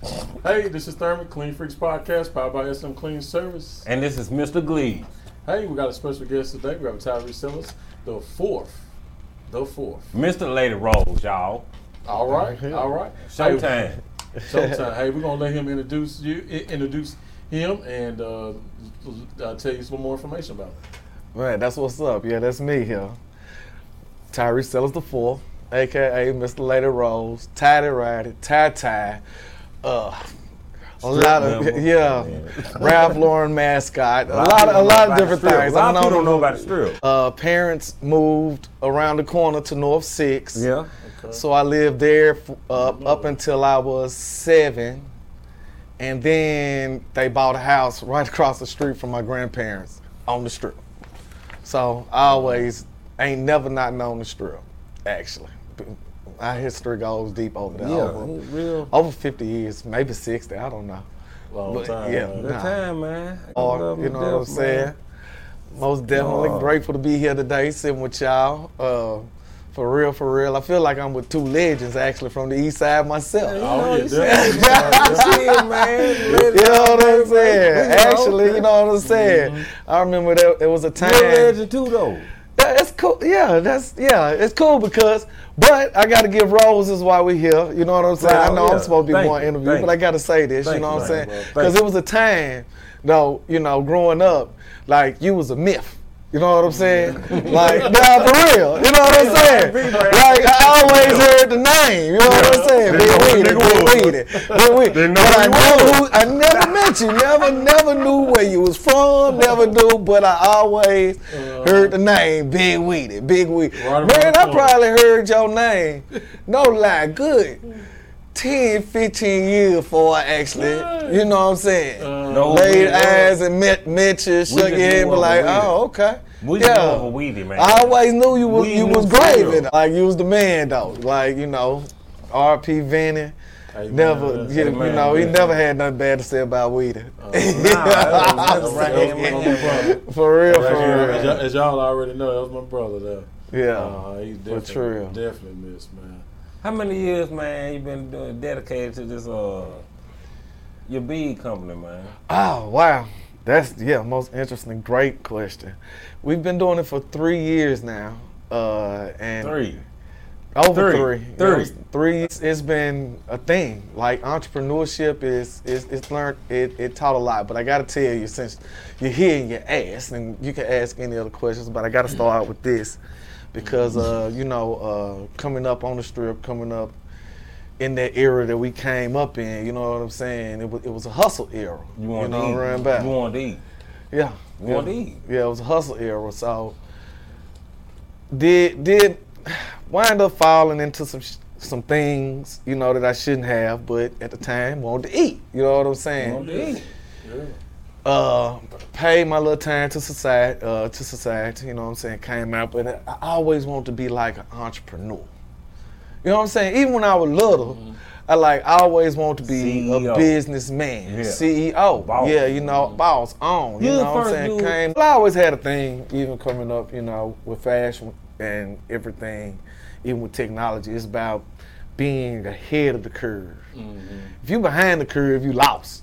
Hey, this is Thurman, Clean Freaks Podcast, powered by SM Clean Service. And this is Mr. Gleaves. Hey, we got a special guest today. We have Tyree Sellers, the fourth. The fourth. Mr. Lady Rose, y'all. All right, all right. Showtime. Hey, showtime. hey, we're gonna let him introduce you, introduce him, and uh, uh, tell you some more information about him. Man, that's what's up. Yeah, that's me here. Tyree Sellers the Fourth, aka Mr. Lady Rose, Tidy Ratty, Tie Tie. Uh, a lot of member. yeah, Ralph Lauren mascot. A of lot, of, a lot of different things. A lot I'm of people don't know about the strip. Uh, parents moved around the corner to North Six. Yeah. So I lived there f- uh, up until I was seven, and then they bought a house right across the street from my grandparents on the strip. So I always ain't never not known the strip. Actually, our history goes deep over there. Yeah. Over, Real over 50 years, maybe 60. I don't know. Long But, time. yeah. man. Good Nah. time, man. Or you to know what I'm saying. man. Most definitely Oh. grateful to be here today, sitting with y'all. Uh, for real, for real. I feel like I'm with two legends actually from the east side myself. Oh, yeah, you definitely. Shit, man. You know what I'm saying? Actually, you know what I'm saying? Mm-hmm. I remember that it was a time. You're a legend too, though. Yeah, it's cool. Yeah, that's yeah, it's cool because. But I got to give roses while we're here. You know what I'm saying? I know yeah. I'm supposed to be Thank more interview, thank but I got to say this. Thank you know you, what I'm saying? Because it was a time, though. You know, growing up, like you was a myth. You know what I'm saying? like, nah, for real. You know what I'm saying? Like, I always heard the name. You know what I'm saying? Big Weedy, Big. Weedy, Big Weedy. But who I never. I never met you. Never, never knew where you was from. Never knew, but I always heard the name Big Weedy, Big Weedy. Right Man, I probably heard your name. No lie, good. 10, 15 years before I actually, you know what I'm saying? No, Laid we- eyes and met, met you, shook your just head, knew but like, oh, okay. We just yeah. know a weedy, man. I always knew you was We you was for gravy. real. Like you was the man though. Like, you know, R.P. Vinny. Hey, Never, man, you, hey, you man, know, he never had nothing bad to say about Weedy. Nah, that right my brother. for real, As, for y'all- as real. y'all- as y'all already know, that was my brother there. Yeah. Uh, he's For definitely, true. definitely missed, man. How many years, man, you been doing, dedicated to this, uh, your bead company, man? Oh wow, that's yeah, most interesting, great question. We've been doing it for three years now, uh, and Three. over Three. three, Three. It's three. It's, it's been a thing. Like entrepreneurship is is it's learned. It, it taught a lot. But I got to tell you, since you're here and you asked, and you can ask any other questions, but I got to start out with this because uh, you know, uh, coming up on the strip, coming up in that era that we came up in, you know what I'm saying? It was it was a hustle era. You want know to eat. about? You want to eat. Yeah. You yeah. want to eat. Yeah, it was a hustle era. So did did wind up falling into some sh- some things, you know, that I shouldn't have, but at the time wanted to eat. You know what I'm saying? want to eat. Uh, paid my little time to society, uh, to society. You know what I'm saying? Came out, but I always wanted to be like an entrepreneur. You know what I'm saying? Even when I was little, I like I always wanted to be CEO. a businessman, Yeah. CEO. Boss. Yeah, you know, boss on. You You know what I'm saying? dude- Came. I always had a thing, even coming up, you know, with fashion and everything, even with technology. It's about being ahead of the curve. If you're behind the curve, you lost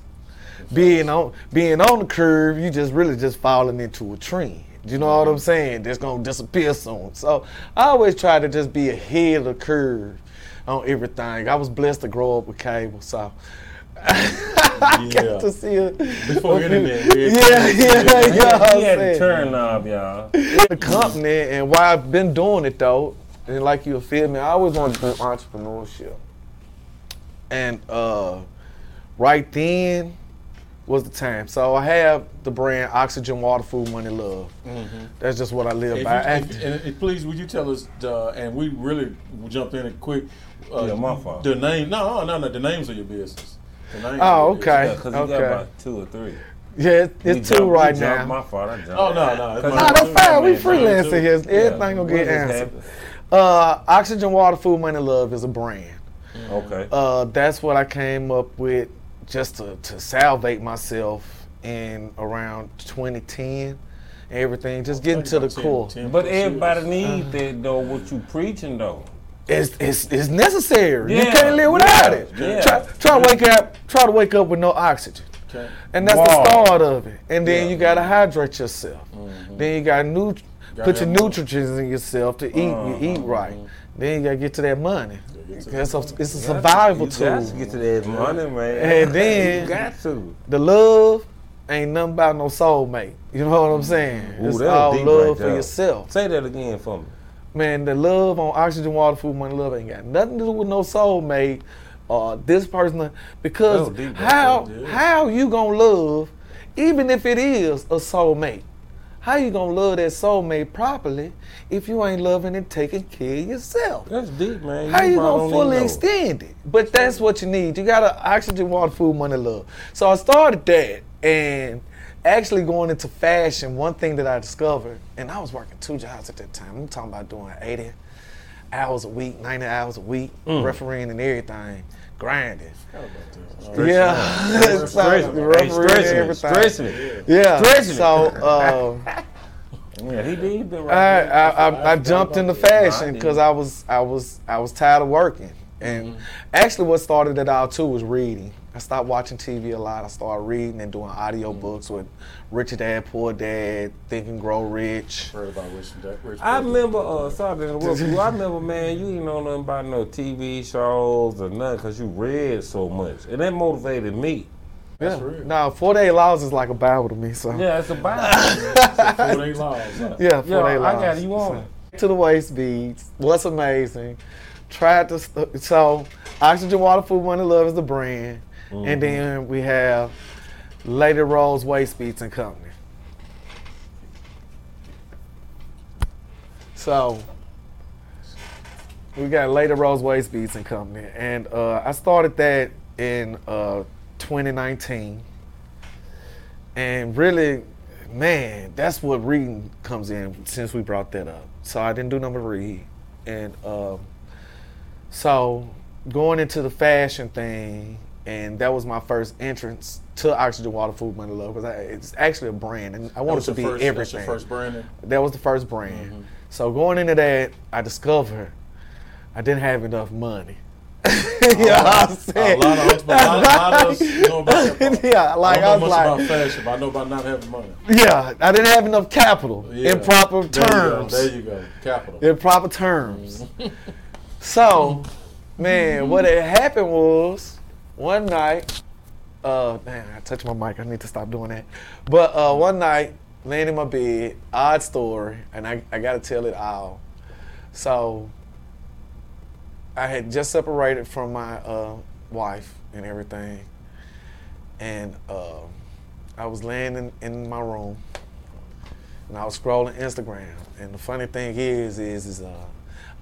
being on being on the curve, you just really just falling into a trend. You know what I'm saying? That's gonna disappear soon. So I always try to just be ahead of the curve on everything. I was blessed to grow up with cable, so I Yeah. got to see it Before internet, we- Yeah, yeah, yeah. He had to turn knob, y'all. the company and why I've been doing it though, and like you feel me, I always wanted to do entrepreneurship. And uh, right then was the time. So I have the brand Oxygen Water Food Money Love. That's just what I live If by. you, And- if, and please, would you tell us? Uh, and we really jumped in it quick. Uh, Yeah, my fault. The name? No, no, no. The names of your business. The names Oh, of your okay. Yeah, business. because you Okay. got about two or three. yeah, it- We it's two jumped- right now. My fault. I jumped. Oh, no, no, it's 'Cause my- Nah, that's fine. We freelancing here. Everything gonna get answered. Uh, Oxygen Water Food Money Love is a brand. Okay. uh, that's what I came up with just to, to salvate myself in around 2010 everything, just getting to the 10 core. 10 But plus everybody years. needs uh-huh. that though. What you preaching though? it's it's, it's necessary. you can't live without yeah, it. yeah. Try, try to wake up. Try to wake up with no oxygen. Okay. And that's Wow. the start of it. And then Yeah. you gotta hydrate yourself. Then you gotta nu- Gotta put your nutrients in yourself to eat. You eat right. Then you gotta get to that money. Get to It's a, that it's a You survival got tool. to get to that money, man. And then- you got to. The love ain't nothing about no soulmate. You know what I'm saying? Ooh, it's all love right for there. yourself. Say that again for me. Man, the love on oxygen, water, food, money, love ain't got nothing to do with no soulmate or this person. Because That was deep, how how you gonna love, even if it is a soulmate? How you gonna love that soulmate properly if you ain't loving and taking care of yourself? That's deep, man. How you gonna fully extend it? But that's what you need. You gotta oxygen, water, food, money, love. So I started that and actually going into fashion, one thing that I discovered, and I was working two jobs at that time. I'm talking about doing 80 hours a week, 90 hours a week, Mm. refereeing and everything, grinding. Forgot. Yeah, Stretching So, it. Hey, refereeing stretching it. everything. Stretching it. Yeah. Stretching. So um, Yeah, he did. He been I, right. I, there. I, I jumped into fashion because. I was I was I was tired of working. And actually, what started it all too was reading. I stopped watching TV a lot. I started reading and doing audio books with Rich Dad, Poor Dad, Think and Grow Rich. Heard about Rich Dad. Rich I Dad. remember, uh, sorry to interrupt you. I remember, man, you didn't know nothing about no TV shows or nothing because you read so much. And that motivated me. That's yeah. real. Now, 48 Laws is like a Bible to me. So Yeah, it's a Bible. Four day laws. Huh? yeah, 48 Yo, I Laws. got it. You want it? to the waist beads. What's amazing? Tried to st- so Oxygen Water Food Money Love is the brand, Mm-hmm. and then we have Lady Rose Waist Beads and Company. So we got Lady Rose Waist Beads and Company, and uh, I started that in uh, 2019, and really man, that's what reading comes in since we brought that up. So I didn't do number read. And um, so going into the fashion thing, and that was my first entrance to Oxygen Water Food Money Love because it's actually a brand, and I wanted to be first, That's everything. your first brand. That was the first brand. Mm-hmm. So going into that, I discovered I didn't have enough money. you know I'm saying? A lot of a lot, of us know about that. yeah, like I I, was much like, about fashion, but I know about not having money. yeah, I didn't have enough capital Yeah. in proper There you terms. There you go. Capital. in proper terms. Mm-hmm. so, man, what had happened was one night. Uh, man, I touched my mic. I need to stop doing that. But uh, one night, laying in my bed, odd story, and I, I got to tell it all. So, I had just separated from my uh, wife and everything, and uh, I was laying in, in my room, and I was scrolling Instagram. And the funny thing is, is, is uh,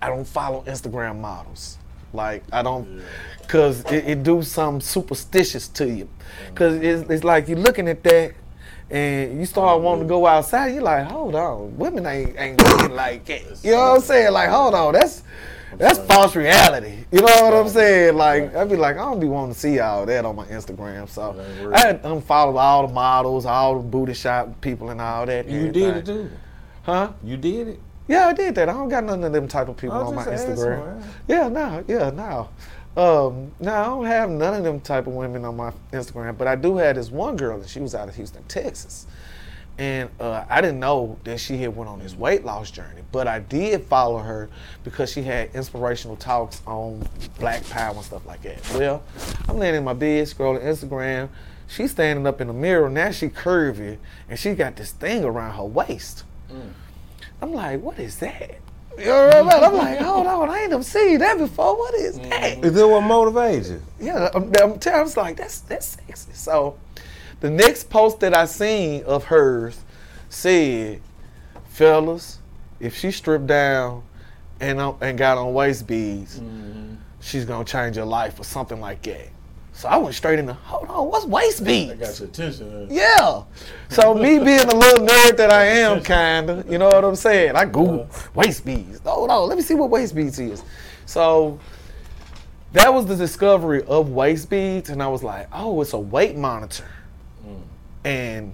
I don't follow Instagram models. Like I don't, cause it, it do something superstitious to you. Cause it's, it's like you're looking at that, and you start wanting to go outside. You're like, hold on, women ain't ain't looking like that. You know what I'm saying? Like, hold on, that's that's false reality. You know what I'm saying? Like, I'd be like, I don't be wanting to see all that on my Instagram. So That ain't real. I had unfollowed all the models, all the booty shop people, and all that. and You did it too. huh? You did it. Yeah, I did that. I don't got none of them type of people on my Instagram. man. Yeah, no, yeah, no. Um, no, I don't have none of them type of women on my Instagram, but I do have this one girl, and she was out of Houston, Texas, and uh, I didn't know that she had went on this weight loss journey, but I did follow her because she had inspirational talks on Black Power and stuff like that. Well, I'm laying in my bed scrolling Instagram. She's standing up in the mirror. Now she curvy, and she got this thing around her waist. I'm like, what is that? You know what I mean? I'm like, hold on, I ain't never seen that before. What is mm-hmm. that? Is that what motivates you? Yeah, I'm, I'm telling I was like, that's that's sexy. So the next post that I seen of hers said, fellas, if she stripped down and on- and got on waist beads, mm-hmm. she's gonna change her life or something like that. So I went straight into, hold on, what's waist beads? I got your attention. uh, Yeah. So me being a little nerd that I am, kinda, you know what I'm saying? I Google waist beads. Hold on, let me see what waist beads is. So that was the discovery of waist beads, and I was like, oh, it's a weight monitor, and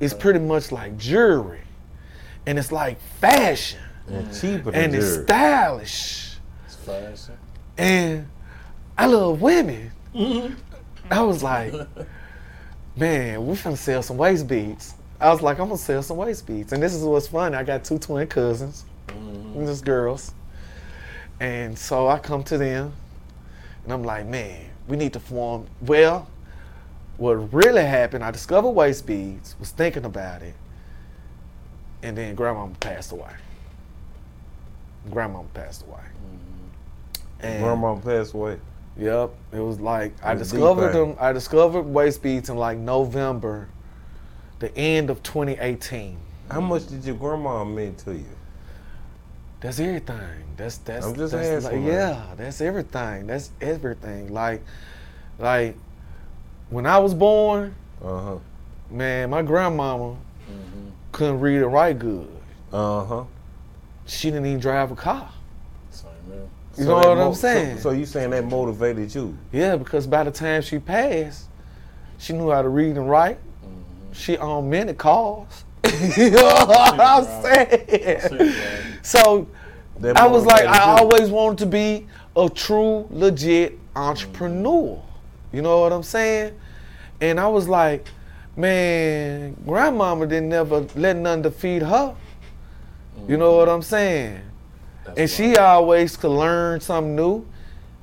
it's pretty much like jewelry, and it's like fashion, And cheaper than and it's yours. stylish. It's fashion. And I love women. Mm-hmm. I was like, man, we're gonna sell some waist beads. I was like, I'm gonna sell some waist beads. And this is what's funny. I got two twin cousins, Mm-hmm. just girls. And so I come to them and I'm like, man, we need to form. Well, what really happened, I discovered waist beads, was thinking about it, and then grandma passed away. Grandma passed away. And Grandma passed away. Yep, it was like I It was deep, discovered them. I discovered waist beads in like November, the end of 2018. How much did your grandma mean to you? That's everything. That's that's. I'm just that's asking, like, yeah, that's everything. That's everything. Like, like when I was born, Uh huh. man, my grandmama Mm-hmm. couldn't read or write good. Uh huh. She didn't even drive a car. Same man. You know what I'm saying? So, so you saying that motivated you? Yeah, because by the time she passed, she knew how to read and write. Mm-hmm. She owned many cars. you know what I'm saying? right. So I was like, I you. always wanted to be a true, legit entrepreneur. You know what I'm saying? And I was like, man, grandmama didn't never let nothing defeat her. You know what I'm saying? That's And she always could learn something new.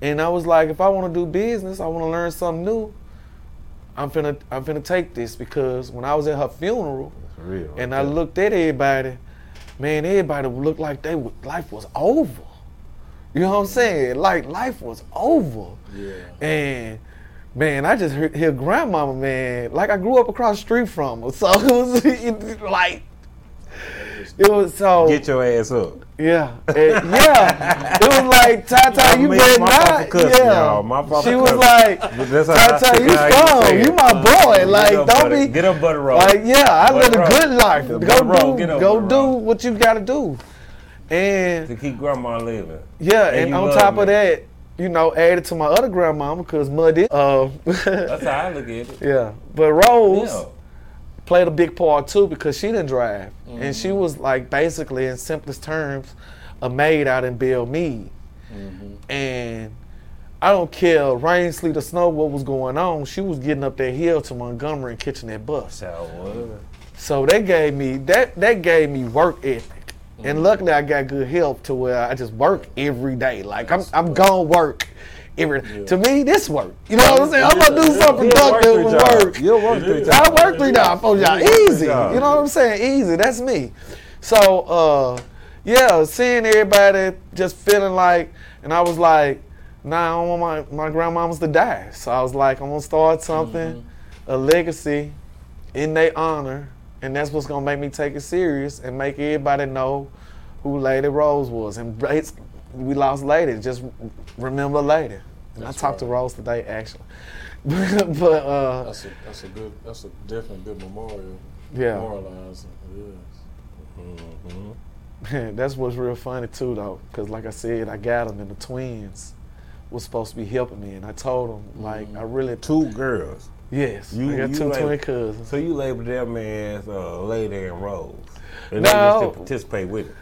And I was like, if I want to do business, I want to learn something new. I'm finna, I'm finna take this because when I was at her funeral, real. and I looked at everybody, man, everybody looked like they life was over. You know what I'm saying? Like life was over. Yeah. And man, I just heard hear grandmama, man. Like I grew up across the street from her, so it was it, like it was so Get your ass up. yeah, And- yeah. It was like Tata, you mean, better not. yeah. My she was like, But that's how I- Tata, you you strong. You my boy. Get Like, don't butter- be Get up, butter roll. like, yeah, I live a good life. Butter Go roll. do, Get up, go do roll. what you gotta do. And to keep grandma living. yeah, And and, on top me. of that, you know, added to my other grandmama because Muddy. Uh, That's how I look at it. yeah, but Rose Yeah. Played a big part too because she didn't drive, and Mm-hmm. she was like basically, in simplest terms, a maid out in Belle Mead. Mm-hmm. And I don't care, rain, sleet, or snow, what was going on. She was getting up that hill to Montgomery and catching that bus. So? So that gave me that that gave me work ethic. Mm-hmm. And luckily I got good help to where I just work every day. Like I'm I'm gonna work every to me this work. You know what I'm saying? I'm gonna do something productive three with work. You'll work three times. I work three jobs. work three Easy. You know what I'm saying? Easy. That's me. So uh yeah, seeing everybody just feeling like and I was like, nah, I don't want my, my grandmamas to die. So I was like, I'm gonna start something, a legacy in their honor, and that's what's gonna make me take it serious and make everybody know who Lady Rose was. And it's- we lost Lady, just remember Lady. And That's I talked to. Rose today actually. but uh, That's a that's a good that's a definitely good memorial. yeah, Memorializing. It Mm-hmm. that's what's real funny too though, because like I said, I got them and the twins was supposed to be helping me, and I told them like I really Two girls. yes, You- I got you two twin cousins. So you labeled them as uh, Lady and Rose. And No. they just to participate with it.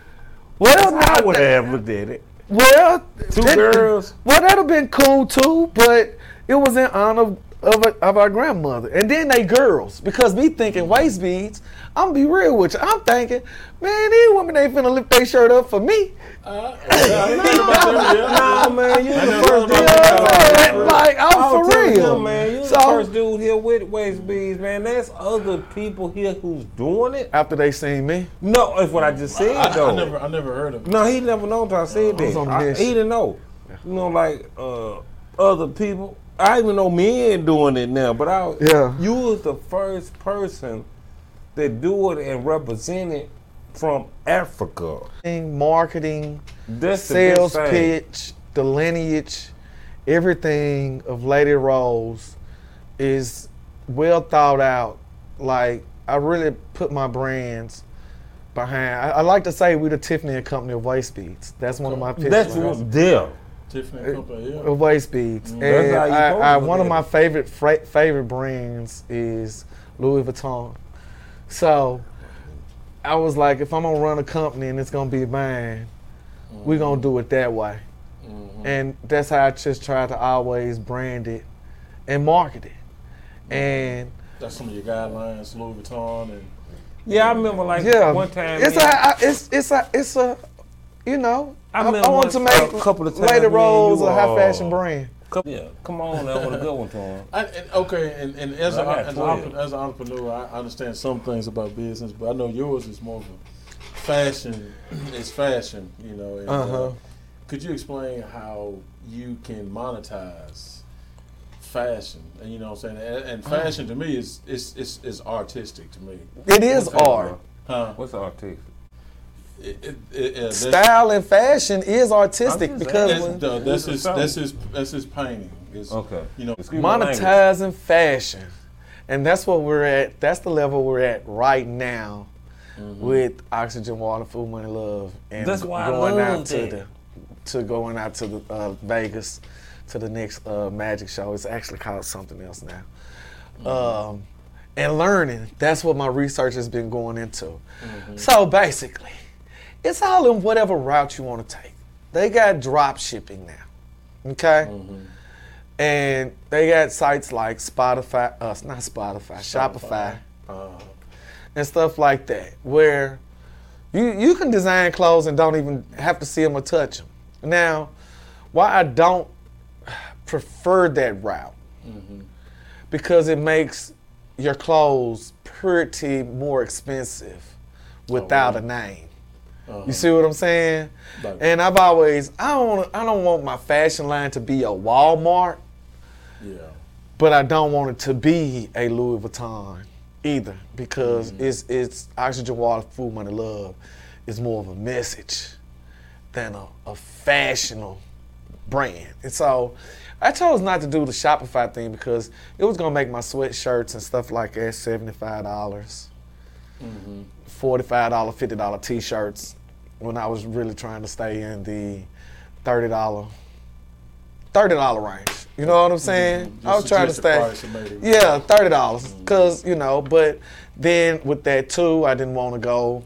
Well, I would have looked at it. Well, Two that- girls. Well, that'd have been cool too, but it was in honor of, of our grandmother. And then they girls, because me thinking waist beads, I'm gonna be real with you. I'm thinking, man, these women ain't finna lift their shirt up for me. Uh, yeah, I ain't thinking about them, yeah. Nah, man, you the first dude. about know what I'm saying? Like, I'm I was for real. him, man, you So- the first dude here with waist beads, man. There's other people here who's doing it. After they seen me, No, that's what I just said, I, though. I never I never heard of it. No, he never known until I said I was that. on I- this. he didn't know. You know, like uh, other people. I even know men doing it now, but I Yeah. you was the first person that do it and represent it from Africa. marketing, That's sales thing. pitch, the lineage, everything of Lady Rose is well thought out. Like I really put my brands behind. I, I like to say we the Tiffany and Company of waist beads. That's one of my pictures. That's what them. Tiffany and Company, yeah. of waist beads. And That's how I, I, one of my favorite fra- favorite brands is Louis Vuitton. So I was like, if I'm gonna run a company and it's gonna be mine, we're gonna do it that way. Mhm. and that's how I just try to always brand it and market it. And That's some of your guidelines, Louis Vuitton, and Yeah, I remember like yeah, one time. it's me a, it's it's a it's a you know I I, I, want to one- make a couple of times later me and rolls a high fashion uh, brand. Come- Yeah, come on now with a good one to him. I, and, okay, and, and as, I a, got as, an entrepreneur, as an entrepreneur, I understand some things about business, but I know yours is more of a fashion. It's fashion, you know. And, Uh-huh. uh, could you explain how you can monetize fashion? And you know what I'm saying? And, and fashion to me is is, is is artistic to me. It is What's art. Huh? What's artistic? It, it, it, uh, Style and fashion is artistic because That's, when the- that's his that's his that's his painting. It's, Okay. You know, Excuse monetizing fashion, and that's what we're at. That's the level we're at right now with Oxygen, Water, Food, Money, Love, and That's why going love out to that. the to going out to the uh, Vegas to the next uh, magic show. It's actually called something else now. Um, and learning. That's what my research has been going into. So basically, it's all in whatever route you want to take. They got drop shipping now. Okay? And they got sites like Spotify, uh, not Spotify, Shopify, uh, and stuff like that, where you you can design clothes and don't even have to see them or touch them. Now, why I don't prefer that route because it makes your clothes pretty more expensive without really? a name. Uh, You see what I'm saying? Like- And I've always I don't I don't want my fashion line to be a Walmart, yeah. but I don't want it to be a Louis Vuitton either because Mm-hmm. it's it's oxygen, water, food, money, love is more of a message than a, a fashionable brand. And so I chose not to do the Shopify thing because it was gonna make my sweatshirts and stuff like that seventy five dollars. $45, $50 t-shirts when I was really trying to stay in the $30 $30 range. You know what I'm saying? Mm-hmm. I was trying to stay price and made it- Yeah, $30 mm-hmm. cuz you know, but then with that too, I didn't want to go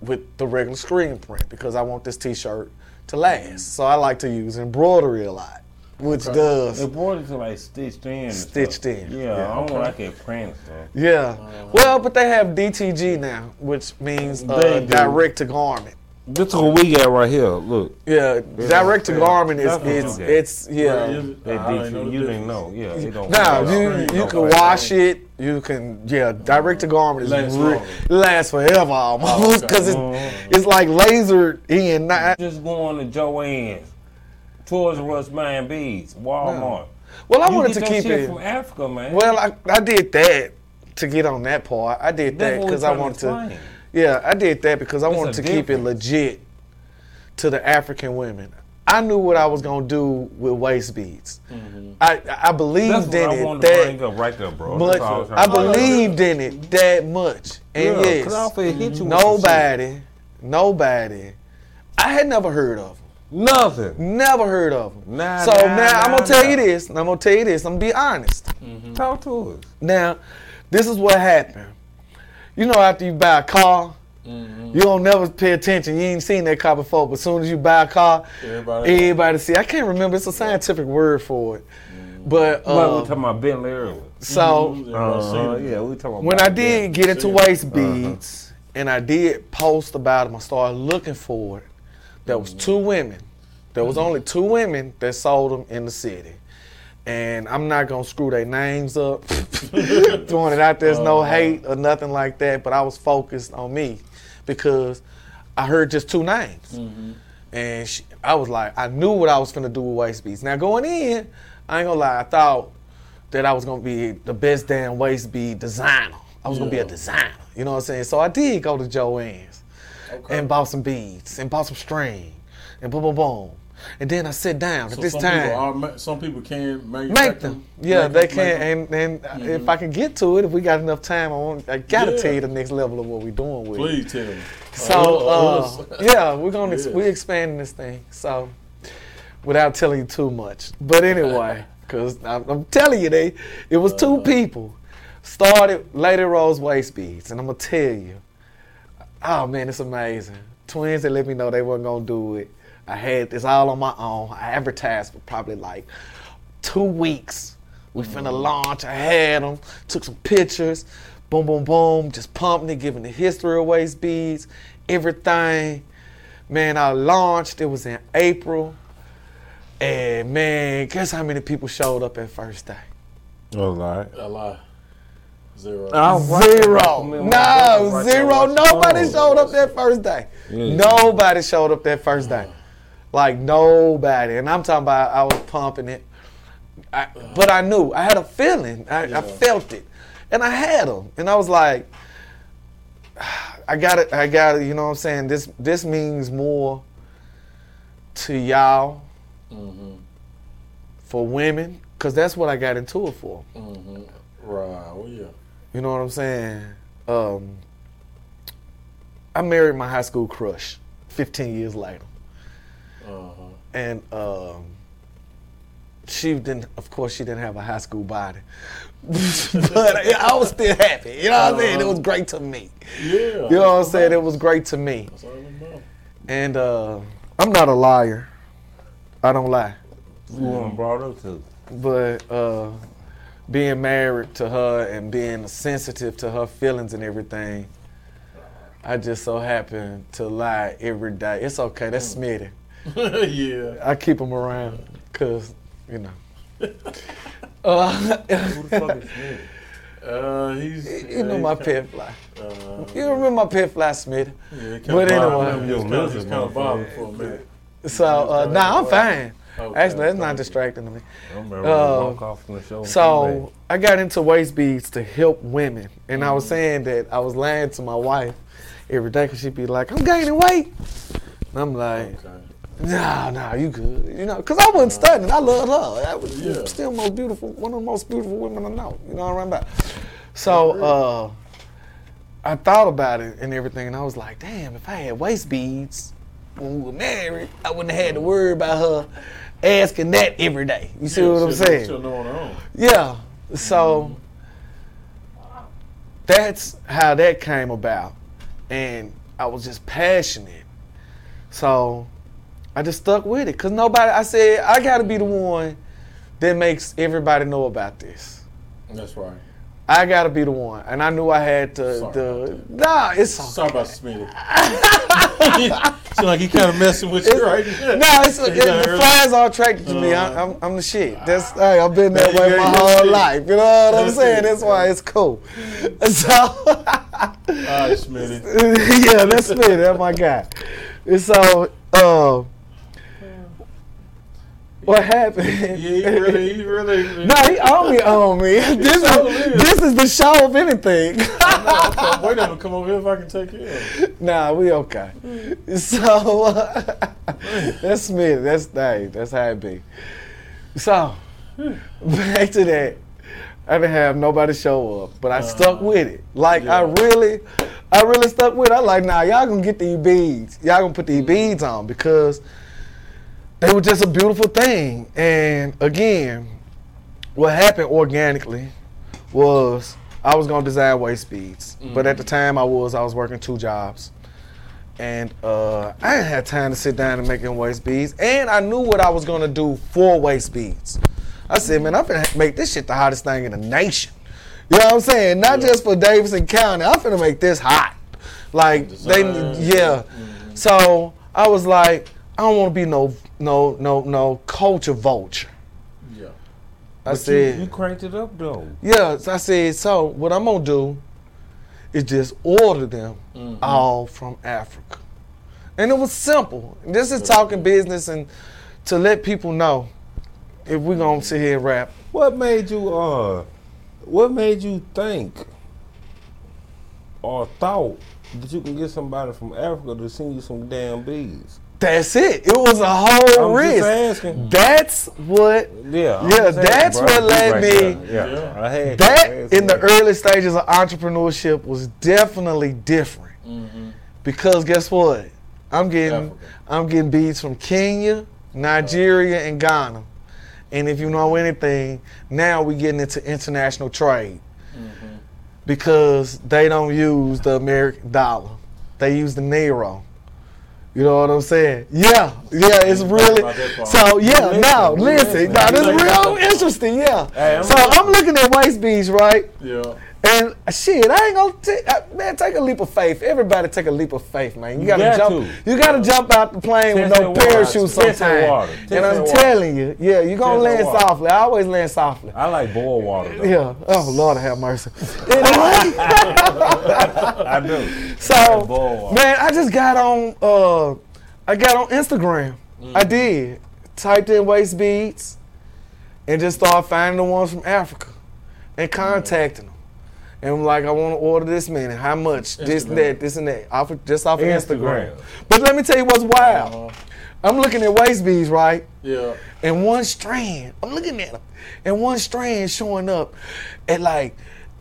with the regular screen print because I want this t-shirt to last. Mm-hmm. So I like to use embroidery a lot, which Okay. does are like stitched in. Stitched in. Yeah, Yeah, I don't okay. like that print stuff. Yeah. Uh, well, but they have DTG now, which means uh, direct to garment. This is what we got right here. Look, Yeah, direct to yeah. garment is it's it's yeah. they did you, you didn't know. Yeah, they don't. Now you you can wash it. You can yeah. Direct to garment is Lasts re- it lasts forever almost okay. because Mhm. it's it's like laser in. Not, Just going to Joann's, Toys R Us, buying beads, Walmart. well, I you wanted to keep it. from Africa, man. Well, I I did that to get on that part. I did that because I wanted to to. explain. Yeah, I did that because I wanted to keep it legit to the African women. I knew what I was gonna do with waist beads. Mm-hmm. I I believed in I it that bring up right there, bro. much. I I to- believed in it that much, and Yeah, yes, was finna hit you nobody, nobody. I had never heard of them. Nothing. Never heard of them. Nah, so nah, now I'm gonna tell you this. I'm gonna tell you this. I'm gonna be honest. Talk to us. Now, this is what happened. You know, after you buy a car, Mm-hmm. you don't never pay attention. You ain't seen that car before, but as soon as you buy a car, Everybody- everybody see. I can't remember. It's a scientific word for it. But Like we uh, were talking about Bentley earlier. so Everybody Uh, seen yeah, we talking about when I did get into See it. waist beads and I did post about them, I started looking for it. There was two women. There was only two women that sold them in the city. And I'm not gonna screw their names up, throwing it out. There's no oh, hate or nothing like that. But I was focused on me because I heard just two names, mm-hmm. and she, I was like, I knew what I was gonna do with waist beads. Now going in, I ain't gonna lie, I thought that I was gonna be the best damn waist bead designer. I was gonna be a designer. You know what I'm saying? So I did go to Joann's Okay. and bought some beads and bought some string and boom boom boom. And then I sit down So at this some time. People are, some people can make, Make them, yeah, Make they them, can. them. And and if I can get to it, if we got enough time, I want. I gotta Yeah. tell you the next level of what we're doing with. it. Please tell me. So Uh, uh, yeah, we're gonna ex- Yeah. we expanding this thing. So without telling you too much, but anyway, because I'm, I'm telling you, they it was two Uh-huh. people started Lady Rose waist beads, and I'm gonna tell you, oh man, it's amazing. Twins that let me know they weren't gonna do it. I had this all on my own. I advertised for probably like two weeks. We finna launch. I had them, took some pictures, boom, boom, boom, just pumping it, giving the history of waist beads, everything. Man, I launched. It was in April. And man, guess how many people showed up at first day? All right. A lie. Zero. Oh, right. Zero. Remember my brother No, right zero. Nobody showed up that first day. Yeah. Nobody showed up that first day. Uh-huh. Like nobody. And I'm talking about I was pumping it. I, but I knew. I had a feeling. I, I felt it. And I had them. And I was like, I got it. I got it. You know what I'm saying? This this means more to y'all Mm-hmm. for women. Cause that's what I got into it for. Mm-hmm. Right. Well, yeah. You know what I'm saying? Um, I married my high school crush 15 years later. Uh-huh. And um, she didn't, of course, she didn't have a high school body. but I was still happy. You know what I'm saying? It was great to me. Yeah. You know what I'm saying? It was great to me. That's all about. And uh, I'm not a liar. I don't lie. You weren't brought up to. but uh, being married to her and being sensitive to her feelings and everything, I just so happen to lie every day. It's okay. That's Smitty. yeah. I keep him around because, you know. Uh, Who the fuck is Smitty? Uh, he's. you know my pet fly. Uh, You remember my pet fly, Smitty? yeah, it But kinda anyway. bothered me. He was kinda- he kind of bothered for a minute. So, uh, nah, I'm fine. Okay, Actually, that's not distracting to me. I remember Uh, walk off from the show. So I got into waist beads to help women, and I was saying that I was lying to my wife every day because she'd be like, "I'm gaining weight," and I'm like, Okay. "Nah, nah, you good," you know, because I wasn't studying. I loved her. That was Yeah. still most beautiful, one of the most beautiful women I know. You know what I'm about? So uh, I thought about it and everything, and I was like, "Damn, if I had waist beads when we were married, I wouldn't have had to worry about her." Asking that every day. You see Yeah, what I'm saying? She'll know on her. Yeah. So that's how that came about. And I was just passionate. So I just stuck with it. Cause nobody I said, I gotta be the one that makes everybody know about this. That's right. I gotta be the one. And I knew I had to Sorry the Nah, it's Sorry about Smitty. Seem like he kind of messing with you, right? No, it's, it, the flies are attracted to me. I, Uh, I'm, I'm the shit. That's hey, I've been that way my whole life. You know what I'm saying? That's why it's cool. So All right, Smitty. yeah, that's me. That's my guy. And so, uh, what happened? Yeah, he really, he really. no, he own me, own me. This is is. this is the show of anything. I'm waiting to come over here if I can take care of it. nah, we okay. So uh, that's me. That's hey, that's how it be. So back to that. I didn't have nobody show up, but I stuck with it. Like I Uh-huh. Really, I really stuck with it. I like, nah, y'all gonna get these beads. Y'all gonna put these beads on because they were just a beautiful thing. And again, what happened organically was I was gonna design waist beads, but at the time I was I was working two jobs, and uh, I didn't have time to sit down and make them waist beads. And I knew what I was gonna do for waist beads. I said, man, I'm gonna make this shit the hottest thing in the nation. You know what I'm saying? Not Yeah. just for Davidson County. I'm gonna make this hot. Like they, Design. yeah. So I was like, I don't want to be no, no, no, no culture vulture. Yeah. I But said, you, you cranked it up though. yeah, so I said, so what I'm gonna do is just order them Mm-hmm. all from Africa. And it was simple. This is talking business and to let people know if we're gonna sit here and rap. What made you uh what made you think or thought that you can get somebody from Africa to send you some damn beads? That's it. It was a whole risk. That's what Yeah. Yeah, that's bro. what led right me- there. Yeah. Yeah. That in the early stages of entrepreneurship was definitely different. Mm-hmm. Because guess what? I'm getting Africa. I'm getting beads from Kenya, Nigeria, and Ghana. And if you know anything, now we're getting into international trade. because they don't use the American dollar. They use the Nero. You know what I'm saying? Yeah, yeah, it's really. about that part. So yeah, now listen, now this listen. real interesting. Yeah. So I'm looking at waist beads, right? Yeah. And shit, I ain't gonna take man. Take a leap of faith. Everybody take a leap of faith, man. You You gotta got jump. to. You gotta jump out the plane with no parachute sometimes. And I'm water. telling you, yeah, you gonna Test land softly. I always land softly. I like boiled water. Though. Yeah. Oh Lord, have mercy. Anyway, I do. so water. man, I just got on. Uh, I got on Instagram. Mm. I did. Typed in waist beads, and just started finding the ones from Africa, and contacting them. And I'm like, I want to order this many. How much? This, Instagram. that, this, and that. Off of, just off of Instagram. Instagram. But let me tell you what's wild. Uh, I'm looking at waist beads, right? yeah. and one strand, I'm looking at them, and one strand showing up at like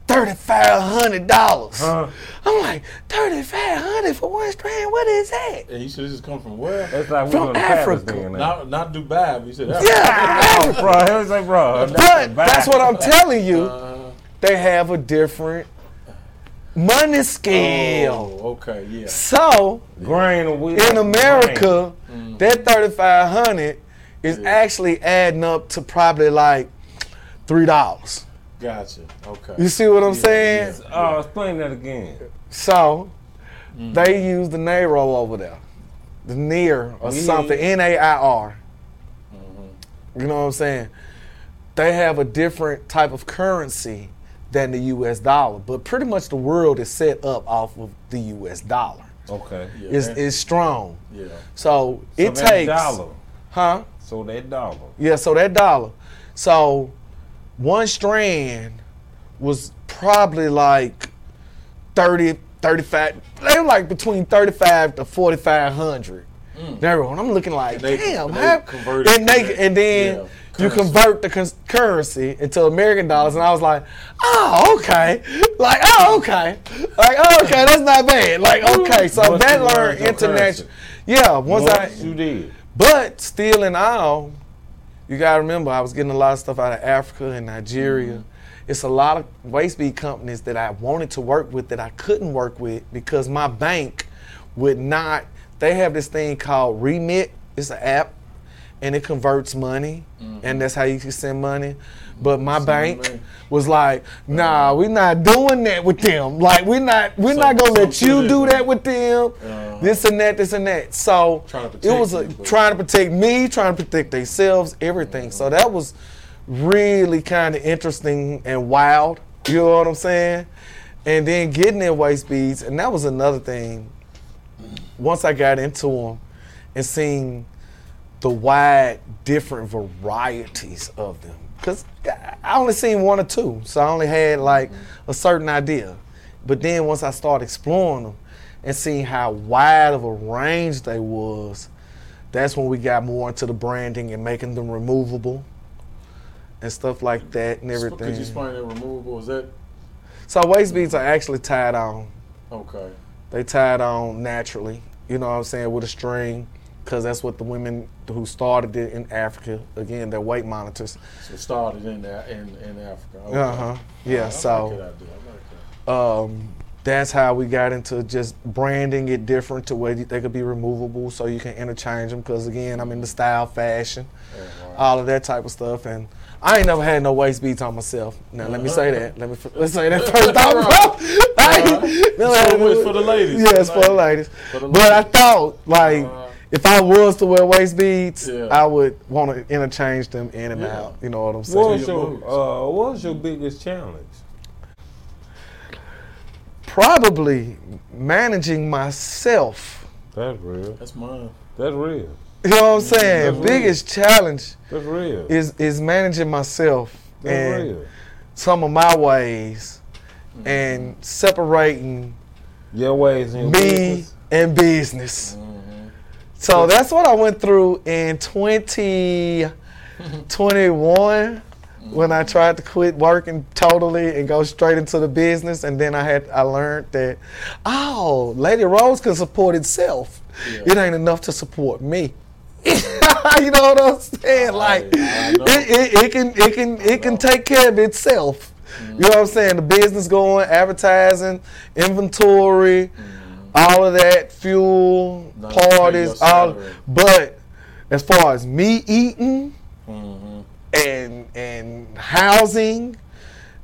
thirty-five hundred dollars. Huh? I'm like, thirty-five hundred for one strand? What is that? And you should just come from where? That's like From on the Paris Africa. Not not Dubai. but You said that. Yeah, Oh, bro, he was like, bro. but that's what I'm telling you. Uh, They have a different money scale. oh, okay. Yeah. So Grain in America, Mm. that thirty-five hundred is Yeah. actually adding up to probably like three dollars. Gotcha. Okay. You see what I'm Yeah, saying? yeah. Oh, explain that again. So Mm. they use the Nairo over there, the near or Yeah. something, N A I R. Mm-hmm. You know what I'm saying? They have a different type of currency than the U.S. dollar, but pretty much the world is set up off of the U.S. dollar. Okay. Yeah. It's, it's strong. yeah. So, it so that takes, dollar. huh? So that dollar. Yeah, so that dollar. So one strand was probably like 30, 35, they were like between 35 to 4,500. Mm. There, and I'm looking like, And they- damn, and they how- convert it and, they, and then yeah, you convert the cons- currency into American dollars, and I was like, oh, okay, like, oh, okay, like, oh, okay, that's not bad, like, okay, so Once that learned international, yeah, once I, Once you did. but still in all, you gotta remember I was getting a lot of stuff out of Africa and Nigeria. Mm-hmm. It's a lot of waste bead companies that I wanted to work with that I couldn't work with because my bank would not. They have this thing called Remit. It's an app, and it converts money, and that's how you can send money. But my bank money. was like, "Nah, we're not doing that with them. Like, we're not, we're So- not gonna so let you do that with them. Uh-huh. This and that, this and that." So it was a, trying to protect me, trying to protect themselves, everything. So that was really kind of interesting and wild. You know what I'm saying? And then getting in waist beads, and that was another thing. Once I got into them and seeing the wide, different varieties of them, because I only seen one or two, so I only had like a certain idea. But then once I started exploring them and seeing how wide of a range they was, that's when we got more into the branding and making them removable and stuff like that and everything. Could you explain that removable? Is that So waist beads are actually tied on. okay? They tied on naturally, you know what I'm saying, with a string, because that's what the women who started it in Africa, again, they're weight monitors. So started in there in, in Africa. Okay. Uh huh. Yeah, I like so. that idea. I like um, that's how we got into just branding it different to where they could be removable so you can interchange them. Because again, I'm into style, fashion, Yeah, right. all of that type of stuff. And I ain't never had no waist beads on myself. Now let me say that. Let me f- let's say that first off. ain't never So it's for the ladies. Yes, for the ladies. For the But I thought like. Uh, if I was to wear waist beads, Yeah. I would want to interchange them in and Yeah. out. You know what I'm What saying? was your your uh, what was your biggest challenge? Probably managing myself. That's real. That's mine. That's real. You know what I'm saying? That's Biggest challenge That's real. is is managing myself That's and real. some of my ways and separating Your ways and me business. and business. Mm-hmm. So that's what I went through in 2021 when I tried to quit working totally and go straight into the business and then I had I learned that oh, Lady Rose can support itself. Yeah. It ain't enough to support me. you know what I'm saying? Like I know. it, it, it can it can it can take care of itself. You know mm-hmm. what I'm saying? The business going, advertising, inventory, mm-hmm. All of that fuel, Not parties, all. But as far as me eating Mhm. and and housing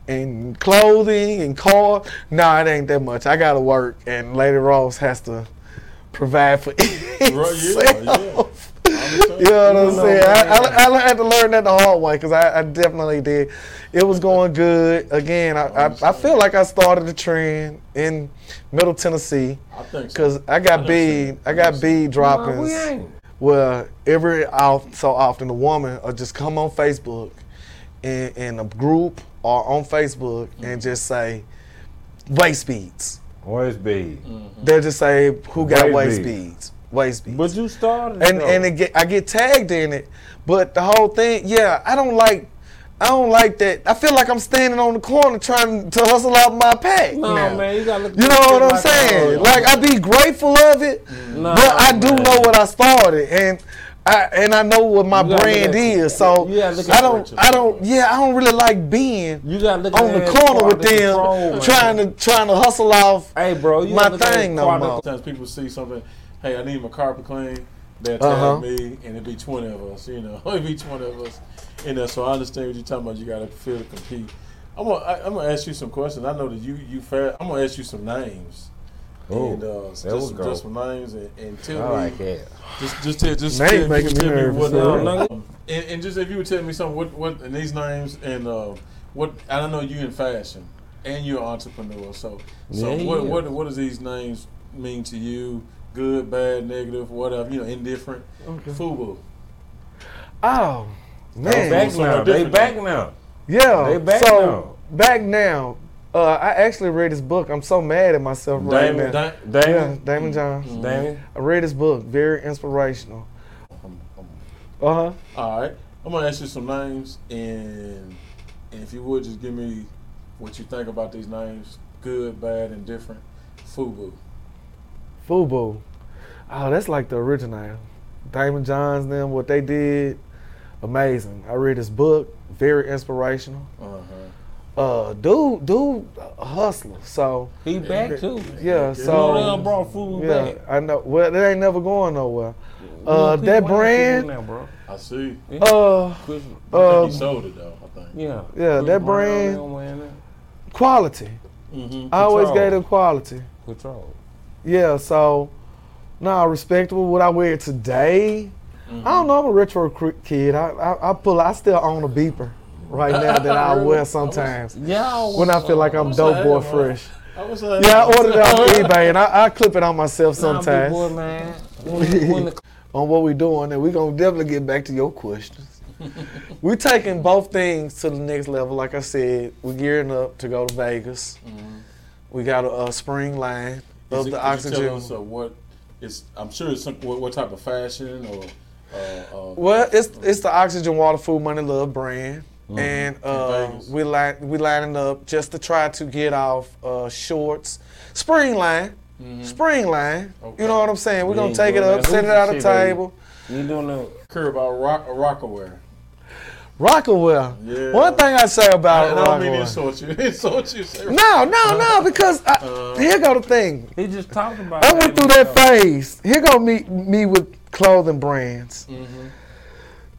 and clothing and car, no, it ain't that much. I gotta work, and Lady Rose has to provide for Right, yeah, itself. yeah. I understand. You know what I'm You know, saying? I. I, I had to learn that the hard way because I, I definitely did. It was going good. Again, I, I, I feel like I started the trend in Middle Tennessee I think so. because I got I bead. I got bead Nah, droppings we ain't. where every off, so often a woman will just come on Facebook in, in a group or on Facebook and mm-hmm. just say waist beads. Waist bead. Mm-hmm. They'll just say who got Waist waist beads. Beads. Waist beads But you started. and though. and it get, I get tagged in it. But the whole thing, yeah, I don't like. I don't like that. I feel like I'm standing on the corner trying to hustle out my pack. no, now. man, you gotta look. You know what I'm saying? Like I'd be grateful of it, Nah, but I do man. know what I started, and I and I know what my brand look at- is. So look I don't. I don't. Yeah, I don't really like being You look on the corner with quality them, control, trying to trying to hustle off. Hey, bro, you my gotta look at it thing as no more. Sometimes people see something, hey, I need my carpet clean. They'll tag Uh-huh. me, and it'd be 20 of us, you know. it'd be 20 of us in there. So I understand what you're talking about. You got to feel to compete. I'm gonna, I, I'm gonna ask you some questions. I know that you you fair. I'm gonna ask you some names. Ooh, and uh, just, some, just some names and, and tell I me like that. just just tell just Names tell, me- making me tell me nervous, what though. uh, and, and just if you would tell me something what what in these names and uh, what I don't know you in fashion and you're an entrepreneur so so Yeah, what yeah. what what does these names mean to you good bad negative whatever you know indifferent Fubu Oh They man, back somewhere now. They different back now. now. Yeah. They back so now. back now. Uh, I actually read his book. I'm so mad at myself right Damon, now. Da- yeah, Damon, Daymond Johns. Damon. I read his book. Very inspirational. Uh huh. all right I'm gonna ask you some names and and if you would just give me what you think about these names good bad and indifferent Fubu Fubu. Oh, that's like the original. Daymond Johns, them what they did, amazing. I read his book. Very inspirational. uh-huh Uh, dude, dude, a hustler. So He back too. yeah, Yeah. So so they done brought food yeah, back. I know. Well, they ain't never going nowhere. You Uh, that brand. now, bro. I see Uh, Chris- I Um, he sold it though I think yeah, yeah, Chris that Brown, brand- they don't wear that. quality. mm-hmm. I always Control. gave them quality. Control. Yeah, so nah, respectable. Would I wear today? I don't know. I'm a retro kid. I, I I pull. I still own a beeper right now that I wear sometimes Yeah. when I feel like I'm dope boy What? fresh. I was like, Yeah, I ordered it off eBay and I, I clip it on myself Nah, sometimes boy, man. When, when the, on what we doing, and we gonna definitely get back to your questions. we taking both things to the next level. Like I said, we're gearing up to go to Vegas. We got a, a spring line It- the oxygen. Us uh, what it's. I'm sure it's some, what, what type of fashion or. Uh, uh, Well, it's it's the Oxygen Water Food Money Love brand, Mm-hmm. and uh, we line we lining up just to try to get off uh, shorts, spring line, spring line. Mm-hmm. Okay. You know what I'm saying? We're We gonna take it up, set it out the table. you doing the Care about rock Rocawear. Rocawear. Yeah. One thing I say about And I don't mean to insult you. insult you. Say No, no, no, because I, Uh, here go the thing. He just talked about. I went through that phase. Here go me me with clothing brands. Mm-hmm.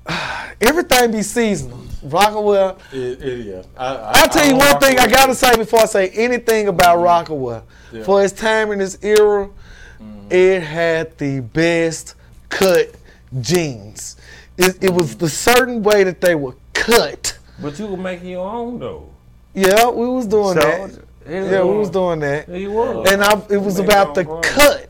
Everything be seasonal. Rocawear. It, it, yeah. I, I, I'll tell you one thing I gotta say before I say anything about Rocawear. Yeah. For its time in this era, Mm-hmm. it had the best cut jeans. It, it was the certain way that they were cut. But you were making your own though. Yeah, we was doing that. So, Yeah, we was doing that. He was. And I, it was about the cut.